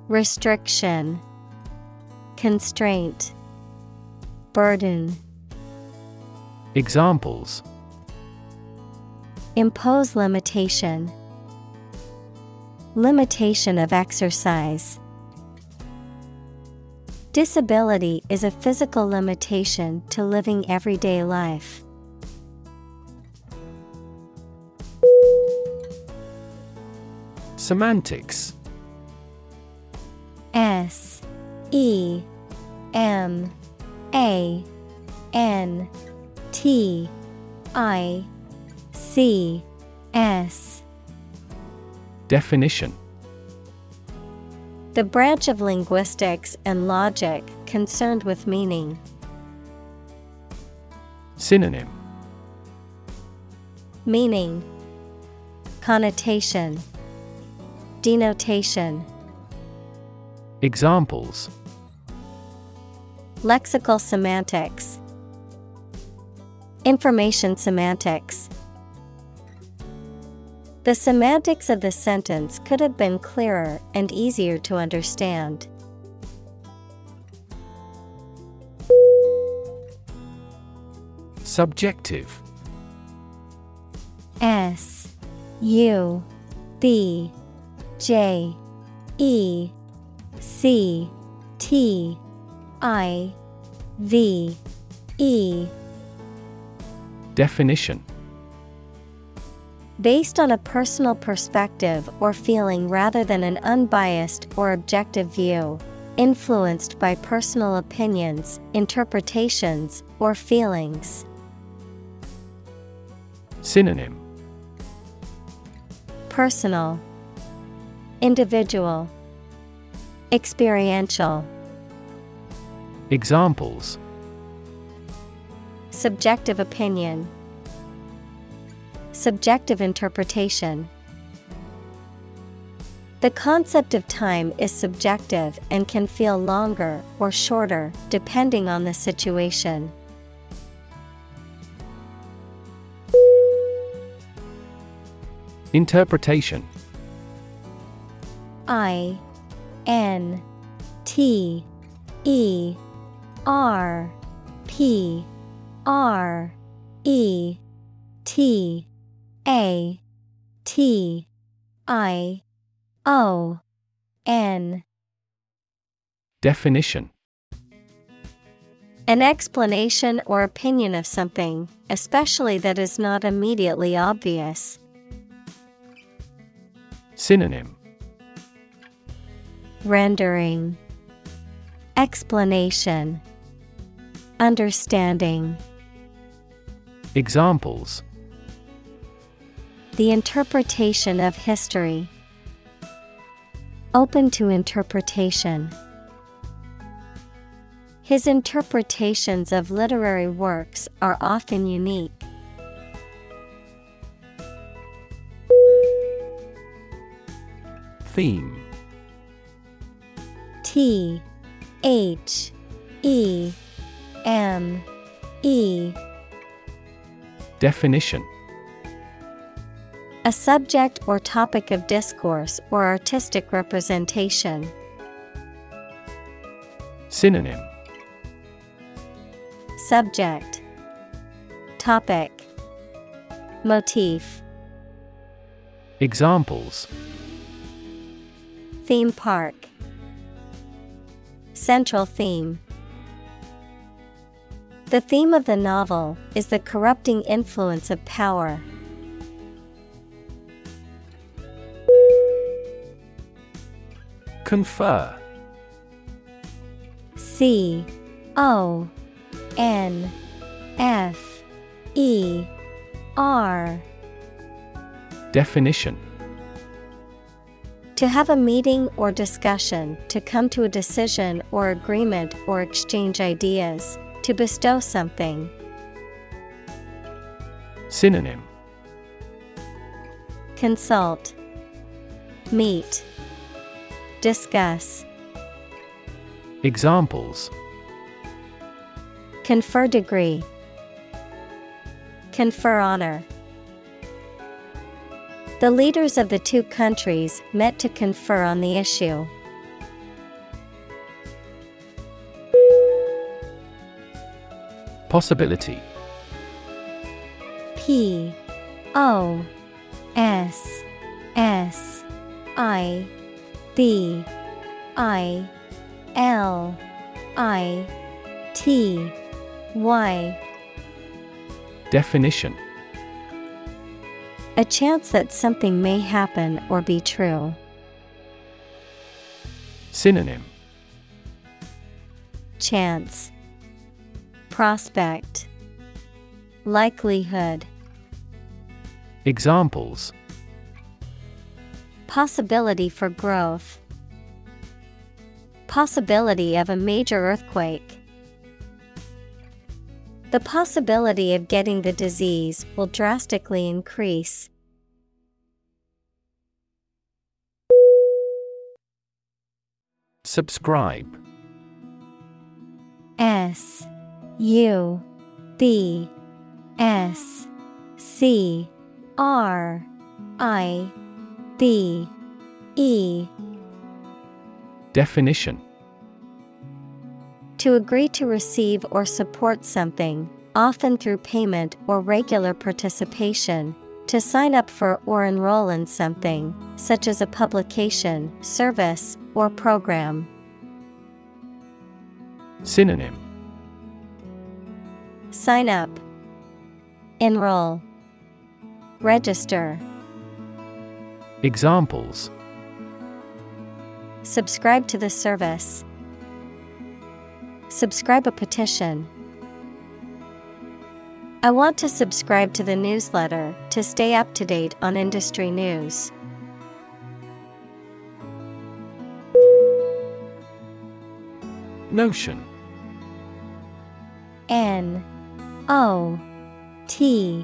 Restriction. Constraint. Burden. Examples Impose limitation. Limitation of exercise. Disability is a physical limitation to living everyday life. Semantics S E M A N T I C S. Definition. The branch of linguistics and logic concerned with meaning. Synonym. Meaning. Connotation. Denotation. Examples. Lexical semantics. Information semantics The semantics of the sentence could have been clearer and easier to understand. Subjective. S U B J E C T I V E. Definition Based on a personal perspective or feeling rather than an unbiased or objective view, influenced by personal opinions, interpretations, or feelings. Synonym. Personal, Individual, Experiential. Examples. Subjective opinion, Subjective interpretation. The concept of time is subjective and can feel longer or shorter depending on the situation. Interpretation I N T E R P R E T A T I O N. Definition. An explanation or opinion of something, especially that is not immediately obvious. Synonym. Rendering. Explanation. Understanding. Examples The interpretation of history. Open to interpretation. His interpretations of literary works are often unique. Theme T H E M E Definition A subject or topic of discourse or artistic representation. Synonym. Subject. Topic. Motif. Examples. Theme park. Central theme. The theme of the novel is the corrupting influence of power. Confer. C O N F E R. Definition. To have a meeting or discussion, to come to a decision or agreement or exchange ideas, to bestow something. Synonym. Consult, Meet, Discuss. Examples Confer degree. Confer honor. The leaders of the two countries met to confer on the issue. Possibility P O S S I B I L I T Y. Definition. A chance that something may happen or be true. Synonym. Chance. Prospect. Likelihood. Examples Possibility for growth. Possibility of a major earthquake. The possibility of getting the disease will drastically increase. Subscribe S U B S C R I B E. Definition. To agree to receive or support something, often through payment or regular participation. To sign up for or enroll in something, such as a publication, service, or program. Synonym. Sign up, Enroll, Register, Examples Subscribe to the service. Subscribe a petition. I want to subscribe to the newsletter to stay up to date on industry news. Notion N O T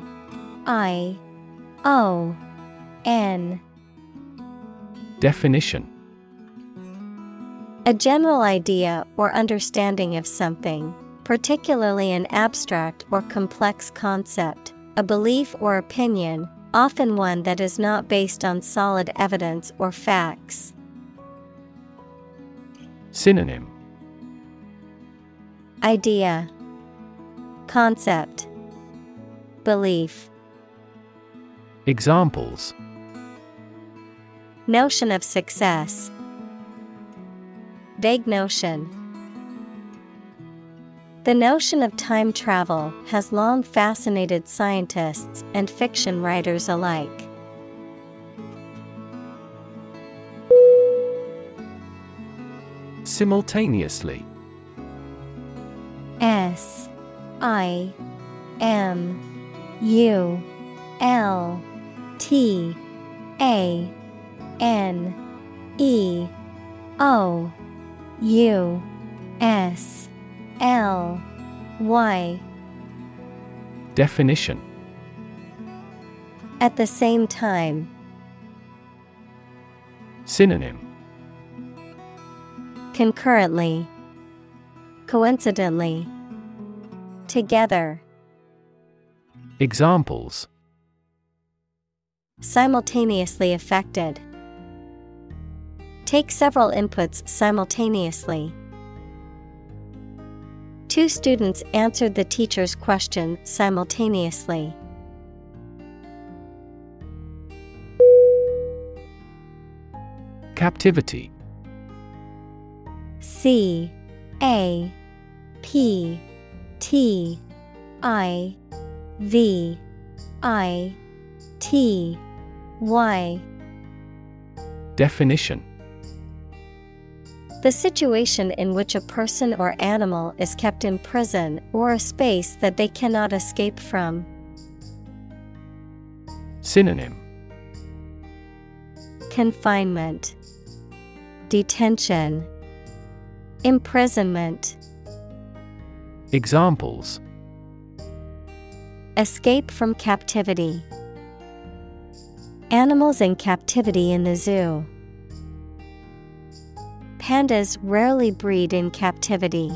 I O N Definition. A general idea or understanding of something, particularly an abstract or complex concept, a belief or opinion, often one that is not based on solid evidence or facts. Synonym. Idea. Concept. Belief. Examples Notion of success. Vague notion. The notion of time travel has long fascinated scientists and fiction writers alike. Simultaneously. S I M U L T A N E O U S L Y. Definition. At the same time, Synonym. Concurrently, coincidentally, together, Examples. Simultaneously affected. Take several inputs simultaneously. Two students answered the teacher's question simultaneously. Captivity C A P T I V I T Y Definition The situation in which a person or animal is kept in prison or a space that they cannot escape from. Synonym Confinement, Detention, Imprisonment, Examples Escape from captivity. Animals in captivity in the zoo. Pandas rarely breed in captivity.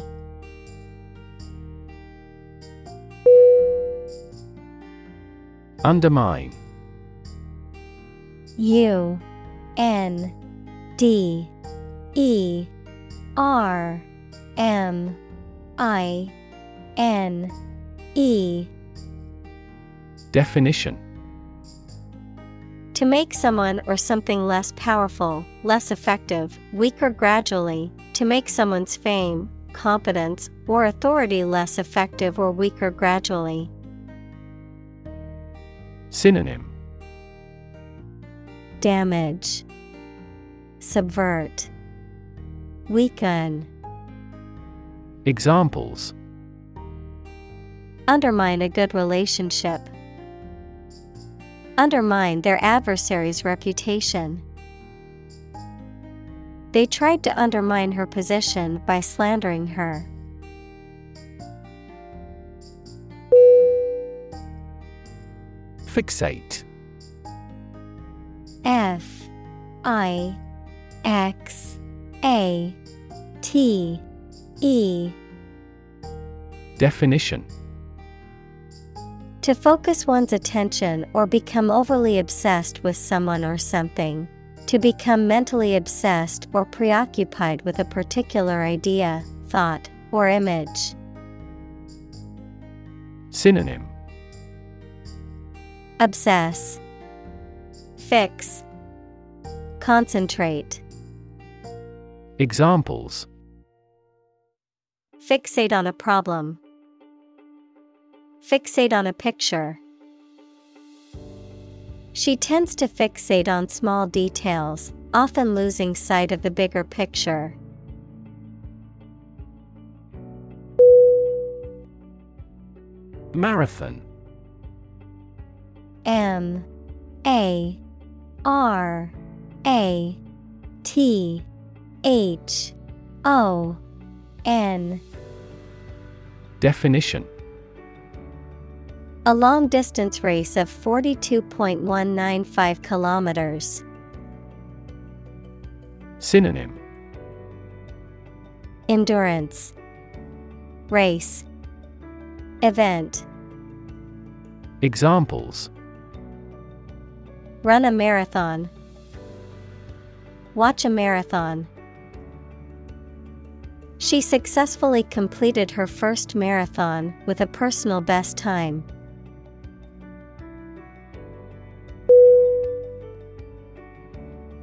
Undermine. U N D E R M I N E. Definition To make someone or something less powerful, less effective, weaker gradually, to make someone's fame, competence, or authority less effective or weaker gradually. Synonym. Damage, Subvert, Weaken, Examples. Undermine a good relationship. Undermine their adversary's reputation. They tried to undermine her position by slandering her. Fixate F I X A T E Definition To focus one's attention or become overly obsessed with someone or something. To become mentally obsessed or preoccupied with a particular idea, thought, or image. Synonym. Obsess, Fix, Concentrate, Examples. Fixate on a problem, Fixate on a picture. She tends to fixate on small details, often losing sight of the bigger picture. Marathon. M. A. R. A. T. H. O. N. Definition A long distance race of 42.195 kilometers. Synonym Endurance Race Event Examples Run a marathon. Watch a marathon. She successfully completed her first marathon with a personal best time.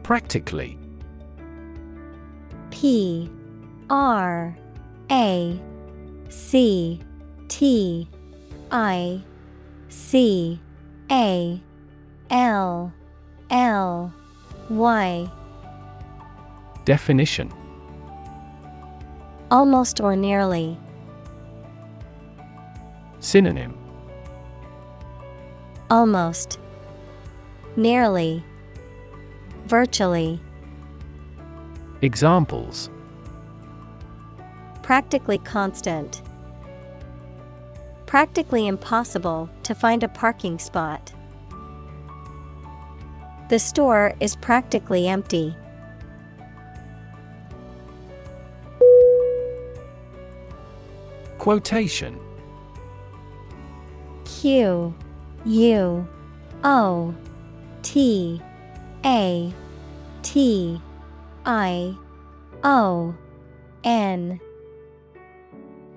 Practically P R A C T I C A L L Y Definition Almost or nearly. Synonym Almost. Nearly. Virtually. Examples Practically constant. Practically impossible to find a parking spot. The store is practically empty. Quotation Q U O T A T I O N.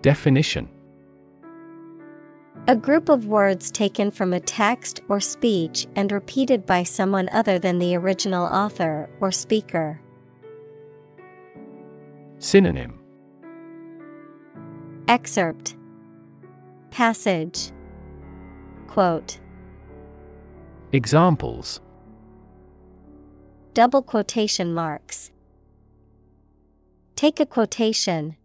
Definition. A group of words taken from a text or speech and repeated by someone other than the original author or speaker. Synonym. Excerpt. Passage. Quote. Examples Double quotation marks. Take a quotation.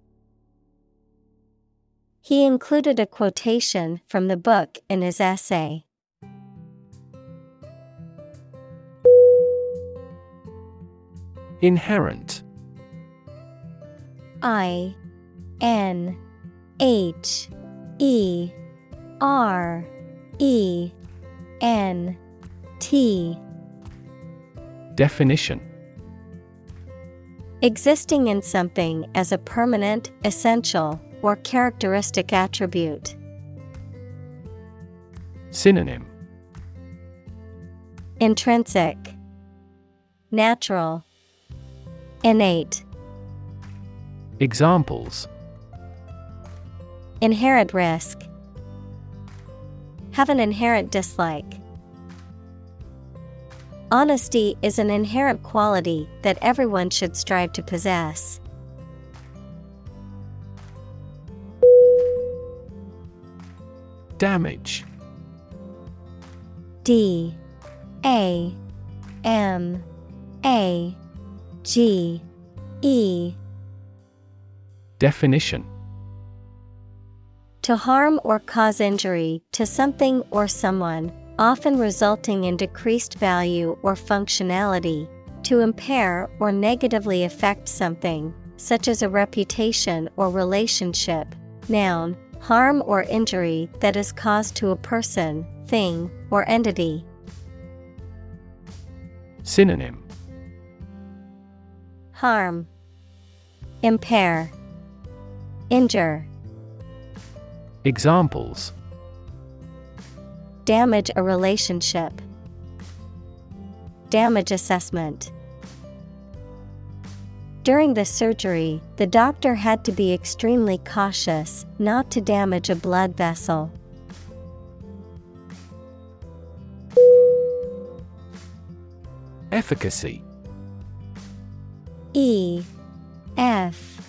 He included a quotation from the book in his essay. Inherent I N H E R E N T Definition Existing in something as a permanent, essential, or characteristic attribute. Synonym Intrinsic, Natural, Innate, Examples Inherent risk. Have an inherent dislike. Honesty is an inherent quality that everyone should strive to possess. Damage. D. A. M. A. G. E. Definition. To harm or cause injury to something or someone, often resulting in decreased value or functionality, to impair or negatively affect something, such as a reputation or relationship. Noun, harm or injury that is caused to a person, thing, or entity. Synonym Harm, Impair, Injure. Examples Damage a relationship. Damage assessment. During the surgery, the doctor had to be extremely cautious not to damage a blood vessel. Efficacy E F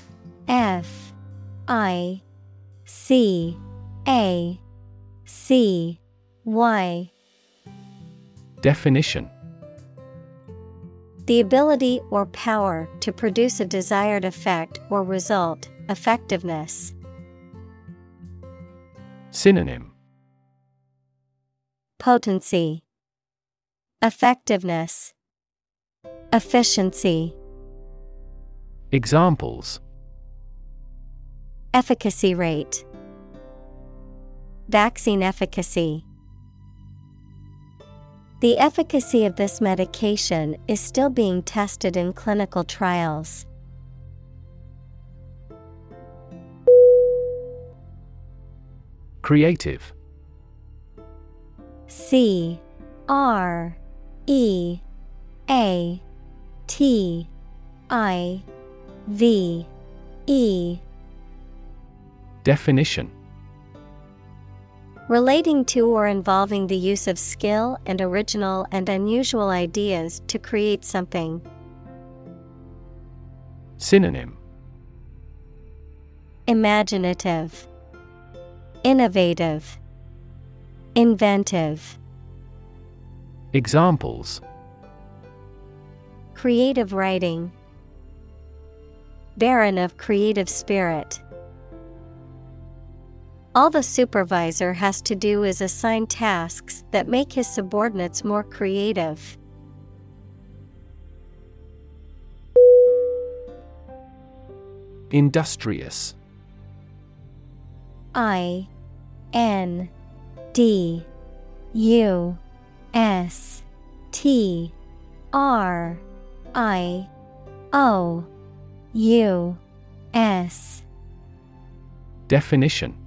F I C A C Y Definition. The ability or power to produce a desired effect or result, effectiveness. Synonym. Potency, Effectiveness, Efficiency. Examples. Efficacy rate, Vaccine efficacy. The efficacy of this medication is still being tested in clinical trials. Creative. C R E A T I V E. Definition Relating to or involving the use of skill and original and unusual ideas to create something. Synonym Imaginative, Innovative, Inventive. Examples Creative writing, Barren of creative spirit. All the supervisor has to do is assign tasks that make his subordinates more creative. Industrious. I N D U S T R I O U S. Definition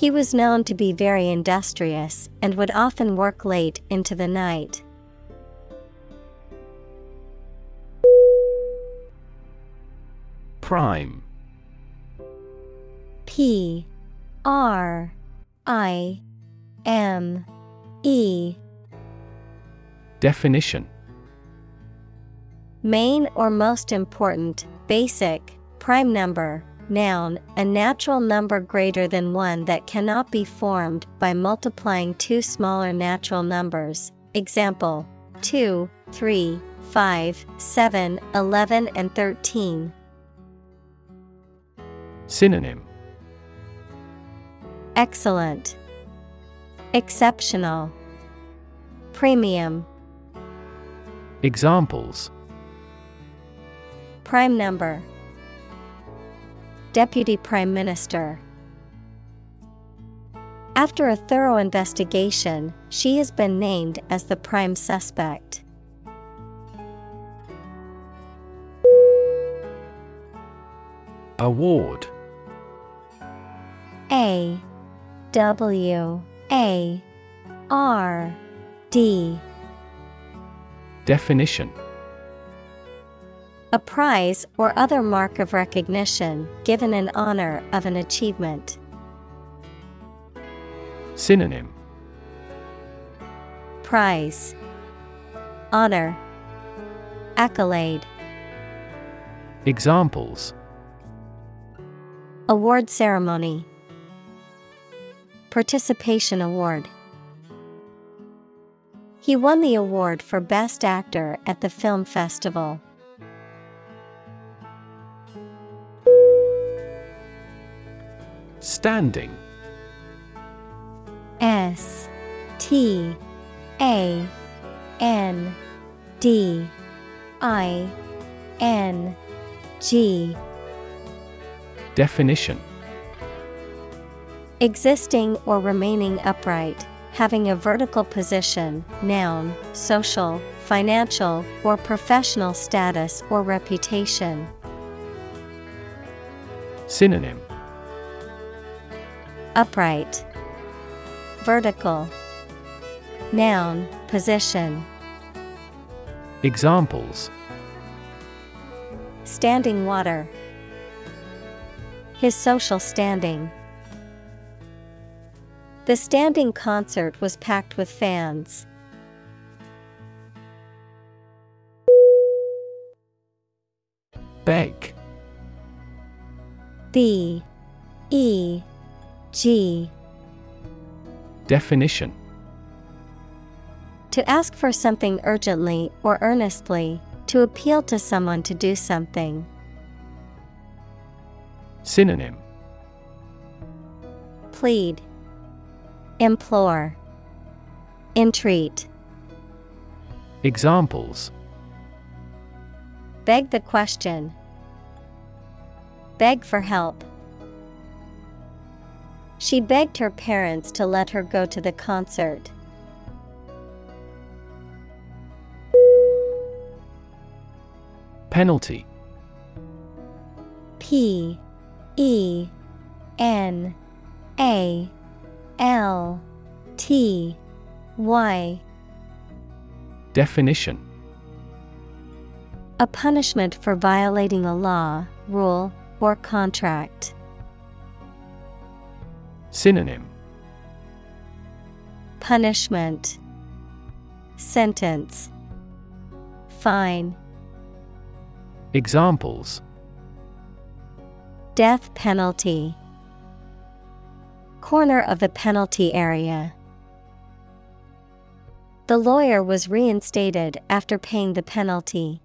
He was known to be very industrious and would often work late into the night. Prime. P. R. I. M. E. Definition. Main or most important, basic, prime number, noun, a natural number greater than one that cannot be formed by multiplying two smaller natural numbers. Example 2, 3, 5, 7, 11, and 13. Synonym Excellent, Exceptional, Premium. Examples Prime number. Deputy Prime Minister. After a thorough investigation, she has been named as the prime suspect. Award. A. W. A. R. D. Definition A prize or other mark of recognition given in honor of an achievement. Synonym. Prize. Honor. Accolade. Examples. Award ceremony. Participation award. He won the award for Best Actor at the film festival. Standing. S T A N D I N G. Definition. Existing or remaining upright, having a vertical position, noun, social, financial, or professional status or reputation. Synonym Upright, Vertical, Noun, position. Examples Standing water. His social standing. The standing concert was packed with fans. Beg. B E G Definition To ask for something urgently or earnestly, to appeal to someone to do something. Synonym Plead, Implore, Entreat. Examples Beg the question. Beg for help. She begged her parents to let her go to the concert. Penalty P E N A L T Y Definition A punishment for violating a law, rule, or contract. Synonym. Punishment. Sentence. Fine. Examples. Death penalty. Corner of the penalty area. The lawyer was reinstated after paying the penalty.